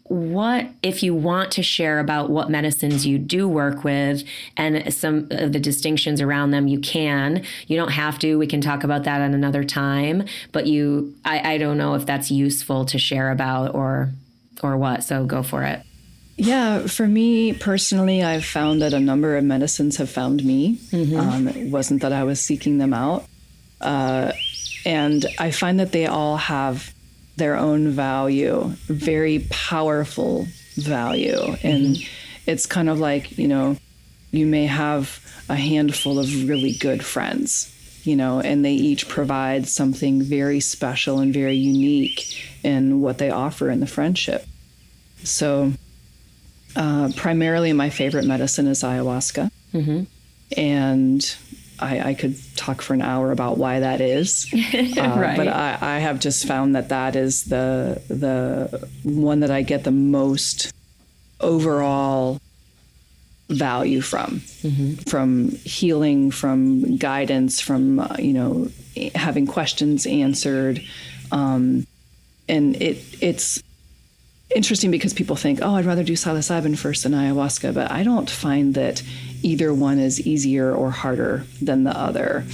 what if you want to share about what medicines you do work with and some of the distinctions around them you can you don't have to we can talk about that at another time but you i, I don't know if that's useful to share about or or what so go for it yeah, for me personally, I've found that a number of medicines have found me. Mm-hmm. Um, it wasn't that I was seeking them out. Uh, and I find that they all have their own value, very powerful value. And it's kind of like, you know, you may have a handful of really good friends, you know, and they each provide something very special and very unique in what they offer in the friendship. So, uh, primarily, my favorite medicine is ayahuasca. Mm-hmm. And I, I, could talk for an hour about why that is, uh, right. but I, I, have just found that that is the the one that I get the most overall value from, mm-hmm. from healing, from guidance, from uh, you know having questions answered, um, and it it's interesting because people think, oh, I'd rather do psilocybin first than ayahuasca, but I don't find that either one is easier or harder than the other.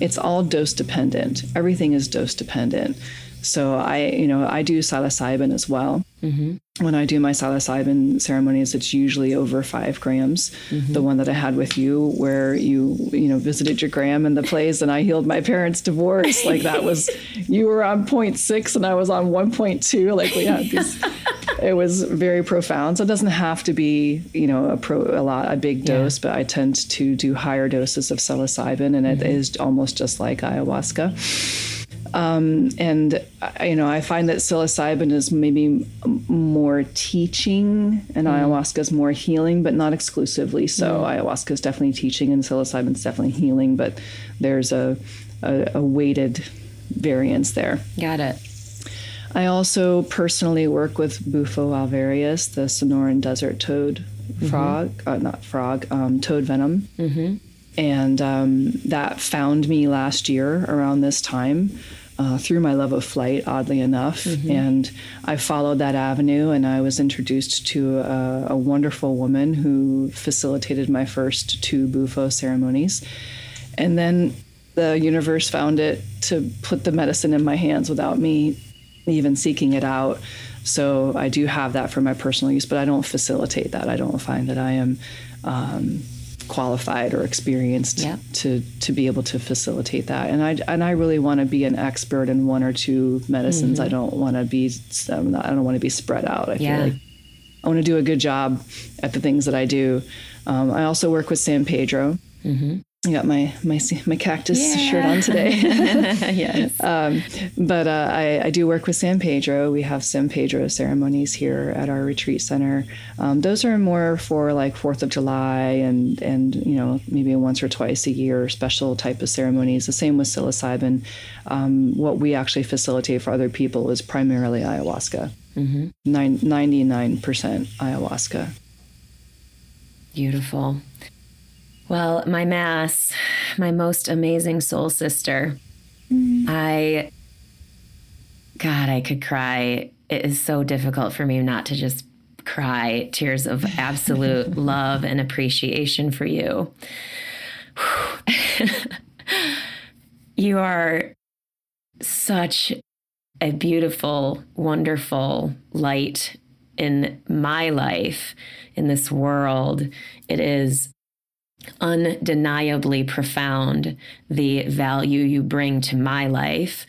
It's all dose dependent. Everything is dose dependent. So I, you know, I do psilocybin as well. Mm-hmm. When I do my psilocybin ceremonies, it's usually over five grams. Mm-hmm. The one that I had with you, where you, you know, visited your gram in the place, and I healed my parents' divorce. Like that was, you were on 0.6 and I was on 1.2. Like we had these it was very profound. So it doesn't have to be, you know, a pro a lot a big dose, yeah. but I tend to do higher doses of psilocybin, and mm-hmm. it is almost just like ayahuasca. Um, and I- you know, I find that psilocybin is maybe more teaching, and ayahuasca is more healing, but not exclusively. So ayahuasca is definitely teaching, and psilocybin is definitely healing. But there's a, a, a weighted variance there. Got it. I also personally work with Bufo alvarius, the Sonoran desert toad frog, uh, not frog, um, toad venom. Mm-hmm. And um, that found me last year around this time uh, through my love of flight, oddly enough. And I followed that avenue and I was introduced to a, a wonderful woman who facilitated my first two Bufo ceremonies. And then the universe found it to put the medicine in my hands without me even seeking it out. So I do have that for my personal use, but I don't facilitate that. I don't find that I am um, qualified or experienced Yeah. to to be able to facilitate that. And I and I really want to be an expert in one or two medicines. I don't want to be um, I don't want to be spread out. I Yeah. feel like I want to do a good job at the things that I do. Um, I also work with San Pedro. I got my my my cactus shirt on today. yes. Um, but uh, I, I do work with San Pedro. We have San Pedro ceremonies here at our retreat center. Um, those are more for like Fourth of July and and you know maybe once or twice a year special type of ceremonies. The same with psilocybin. Um, what we actually facilitate for other people is primarily ayahuasca. Nine, 99% ayahuasca. Beautiful. Well, my mass, my most amazing soul sister. Mm-hmm. I, God, I could cry. It is so difficult for me not to just cry tears of absolute love and appreciation for you. you are such a beautiful, wonderful light in my life, in this world. It is undeniably profound the value you bring to my life.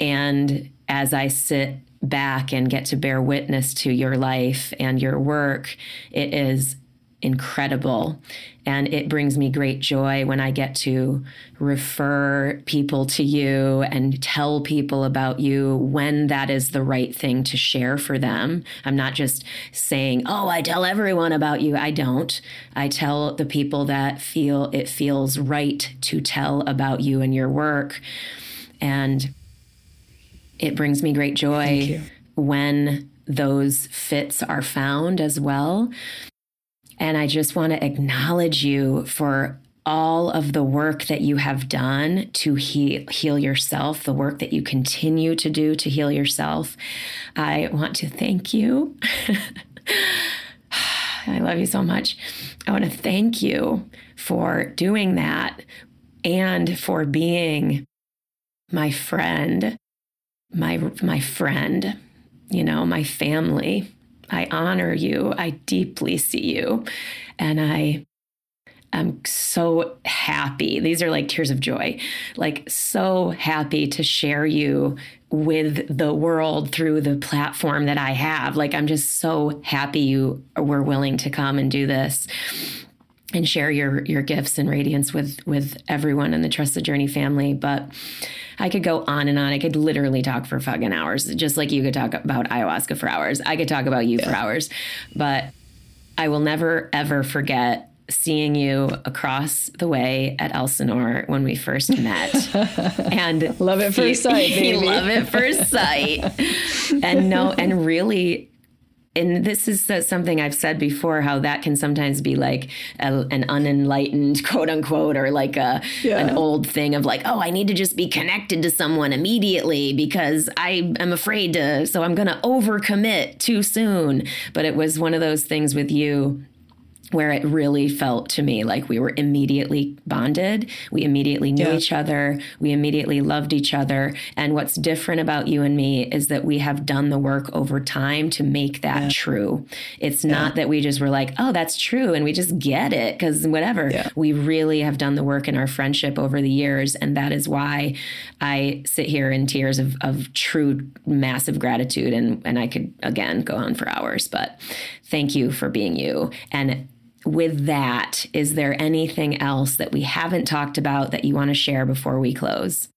And as I sit back and get to bear witness to your life and your work, it is incredible. And it brings me great joy when I get to refer people to you and tell people about you when that is the right thing to share for them. I'm not just saying, oh, I tell everyone about you. I don't. I tell the people that feel it feels right to tell about you and your work. And it brings me great joy when those fits are found as well. And I just want to acknowledge you for all of the work that you have done to heal, heal yourself, the work that you continue to do to heal yourself. I want to thank you. I love you so much. I want to thank you for doing that and for being my friend, my my friend, you know, my family. I honor you. I deeply see you. And I am so happy. These are like tears of joy. Like, so happy to share you with the world through the platform that I have. Like, I'm just so happy you were willing to come and do this and share your your gifts and radiance with with everyone in the Trust the Journey family. But I could go on and on. I could literally talk for fucking hours, just like you could talk about ayahuasca for hours. I could talk about you for hours, but I will never ever forget seeing you across the way at Elsinore when we first met. and Love at first sight, baby. love at first sight. and no, and really and this is something I've said before how that can sometimes be like a, an unenlightened quote unquote or like a Yeah. an old thing of like oh I need to just be connected to someone immediately because I am afraid to so I'm going to overcommit too soon but it was one of those things with you where it really felt to me like we were immediately bonded. We immediately knew Yeah. each other. We immediately loved each other. And what's different about you and me is that we have done the work over time to make that true. It's not that we just were like, oh, that's true. And we just get it because whatever. Yeah. We really have done the work in our friendship over the years. And that is why I sit here in tears of, of true massive gratitude. And, and I could, again, go on for hours. But thank you for being you. And with that, is there anything else that we haven't talked about that you want to share before we close?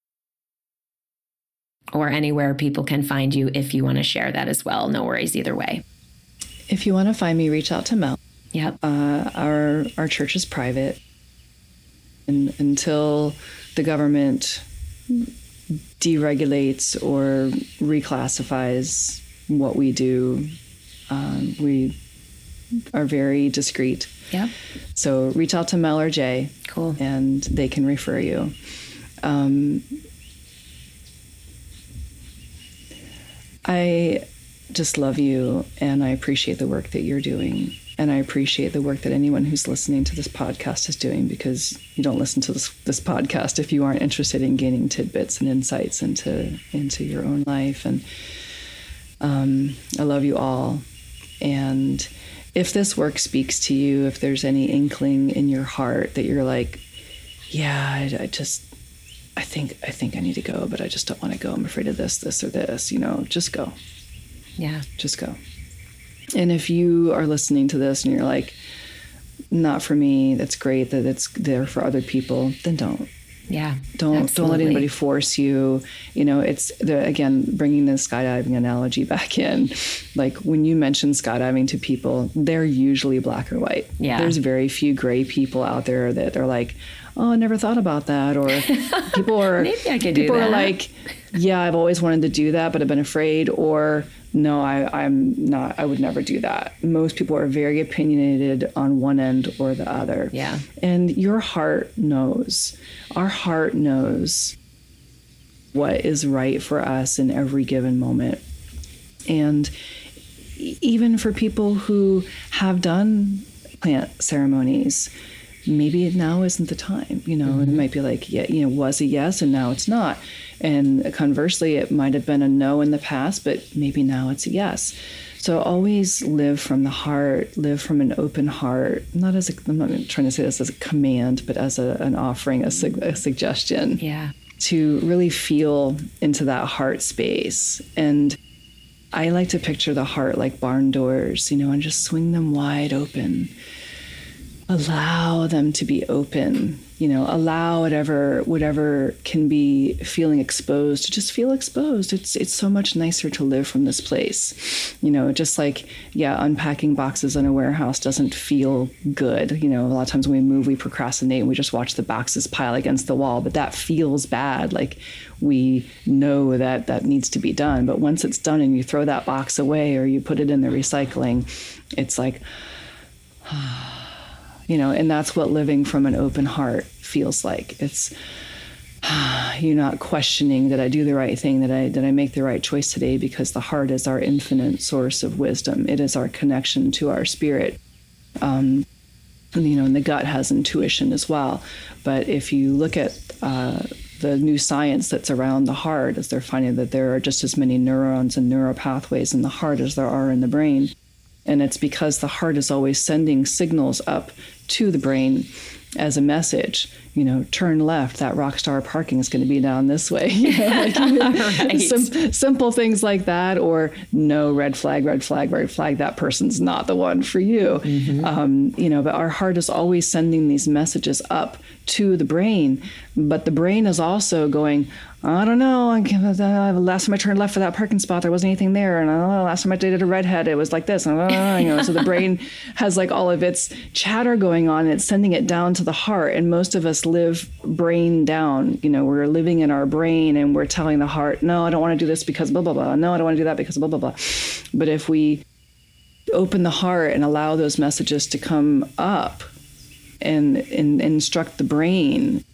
or anywhere people can find you if you want to share that as well. No worries either way. If you want to find me, reach out to Mel. Yep. Uh, our our church is private, and until the government deregulates or reclassifies what we do, um, we are very discreet. Yep. So reach out to Mel or Jay. Cool. And they can refer you. Um, I just love you and I appreciate the work that you're doing. And I appreciate the work that anyone who's listening to this podcast is doing because you don't listen to this, this podcast if you aren't interested in gaining tidbits and insights into into your own life. And um, I love you all. And if this work speaks to you, if there's any inkling in your heart that you're like, yeah, I, I just, I think, I think I need to go, but I just don't want to go. I'm afraid of this, this, or this. You know, just go. Yeah. Just go. And if you are listening to this and you're like, not for me, that's great that it's there for other people, then don't. Yeah. Don't absolutely. don't let anybody force you. You know, it's the again bringing the skydiving analogy back in. Like when you mention skydiving to people, they're usually black or white. Yeah. There's very few gray people out there that are like, oh, I never thought about that, or people are Maybe I could do people are like, yeah, I've always wanted to do that, but I've been afraid, or no, I, I'm not. I would never do that. Most people are very opinionated on one end or the other. Yeah. And your heart knows. Our heart knows what is right for us in every given moment. And even for people who have done plant ceremonies, maybe now isn't the time. You know, it mm-hmm. might be like, yeah, you know, was a yes and now it's not. And conversely, it might have been a no in the past, but maybe now it's a yes. So always live from the heart, live from an open heart. Not as a, I'm not trying to say this as a command, but as a, an offering, a, sug- a suggestion Yeah. to really feel into that heart space. And I like to picture the heart like barn doors, you know, and just swing them wide open. Allow them to be open, you know, allow whatever whatever can be feeling exposed to just feel exposed. It's it's so much nicer to live from this place. You know, just like yeah, unpacking boxes in a warehouse doesn't feel good. You know, a lot of times when we move, we procrastinate and we just watch the boxes pile against the wall, but that feels bad. Like we know that that needs to be done, but once it's done and you throw that box away or you put it in the recycling, it's like ah. You know, and that's what living from an open heart feels like. It's you're not questioning that I do the right thing, that I that I make the right choice today, because the heart is our infinite source of wisdom. It is our connection to our spirit. Um, you know, and the gut has intuition as well. But if you look at uh, the new science that's around the heart, as they're finding that there are just as many neurons and neural pathways in the heart as there are in the brain. And it's because the heart is always sending signals up to the brain as a message. You know, turn left. That rock star parking is going to be down this way. You know, like Right. sim- simple things like that, or no red flag, red flag, red flag. That person's not the one for you. Um, you know, but our heart is always sending these messages up to the brain, but the brain is also going. I don't know. I can't- uh, Last time I turned left for that parking spot, there wasn't anything there. And I. Last time I dated a redhead, it was like this. And, uh, you know, so the brain has like all of its chatter going on. And it's sending it down to the heart. And most of us live brain down. You know, we're living in our brain and we're telling the heart, no, I don't want to do this because blah blah blah. No, I don't want to do that because blah blah blah. But if we open the heart and allow those messages to come up and, and instruct the brain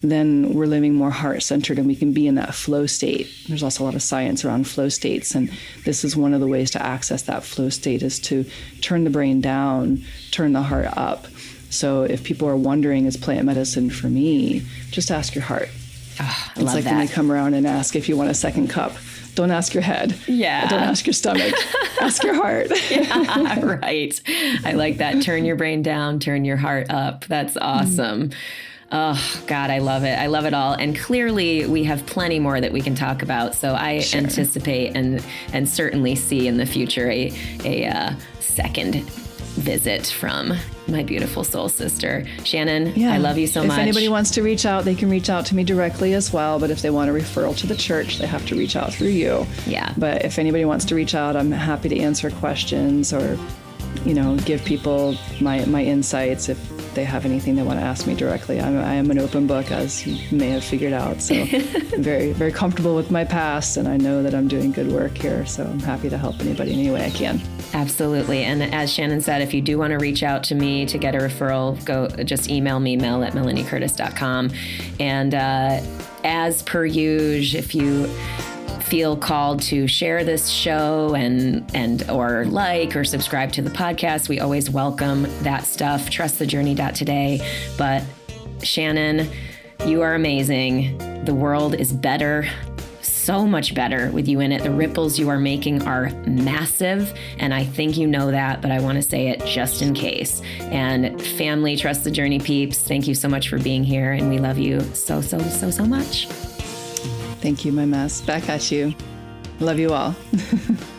then we're living more heart centered and we can be in that flow state. There's also a lot of science around flow states, and this is one of the ways to access that flow state is to turn the brain down, turn the heart up. So if people are wondering, is plant medicine for me? Just ask your heart. Oh, It's like when you come around and ask if you want a second cup. Don't ask your head. Yeah. Don't ask your stomach. ask your heart. right. I like that. Turn your brain down, turn your heart up. That's mm-hmm. awesome. Oh, God, I love it. I love it all. And clearly, we have plenty more that we can talk about. So I anticipate and and certainly see in the future a, a uh, second visit from my beautiful soul sister. Shannon, yeah. I love you so if much. If anybody wants to reach out, they can reach out to me directly as well. But if they want a referral to the church, they have to reach out through you. Yeah. But if anybody wants to reach out, I'm happy to answer questions or, you know, give people my, my insights if they have anything they want to ask me directly. I'm, I am an open book, as you may have figured out. So I'm very, very comfortable with my past, and I know that I'm doing good work here. So I'm happy to help anybody in any way I can. Absolutely. And as Shannon said, if you do want to reach out to me to get a referral, go just email me, mel at melaniecurtis.com. And uh, as per usual, if you feel called to share this show and and or like or subscribe to the podcast, we always welcome that stuff. Trust the journey today. But Shannon, you are amazing. The world is better so much better with you in it. The ripples you are making are massive, and I think you know that, but I want to say it just in case. And family, trust the journey peeps, thank you so much for being here, and we love you so, so, so, so much. Thank you, my mess. Back at you. Love you all.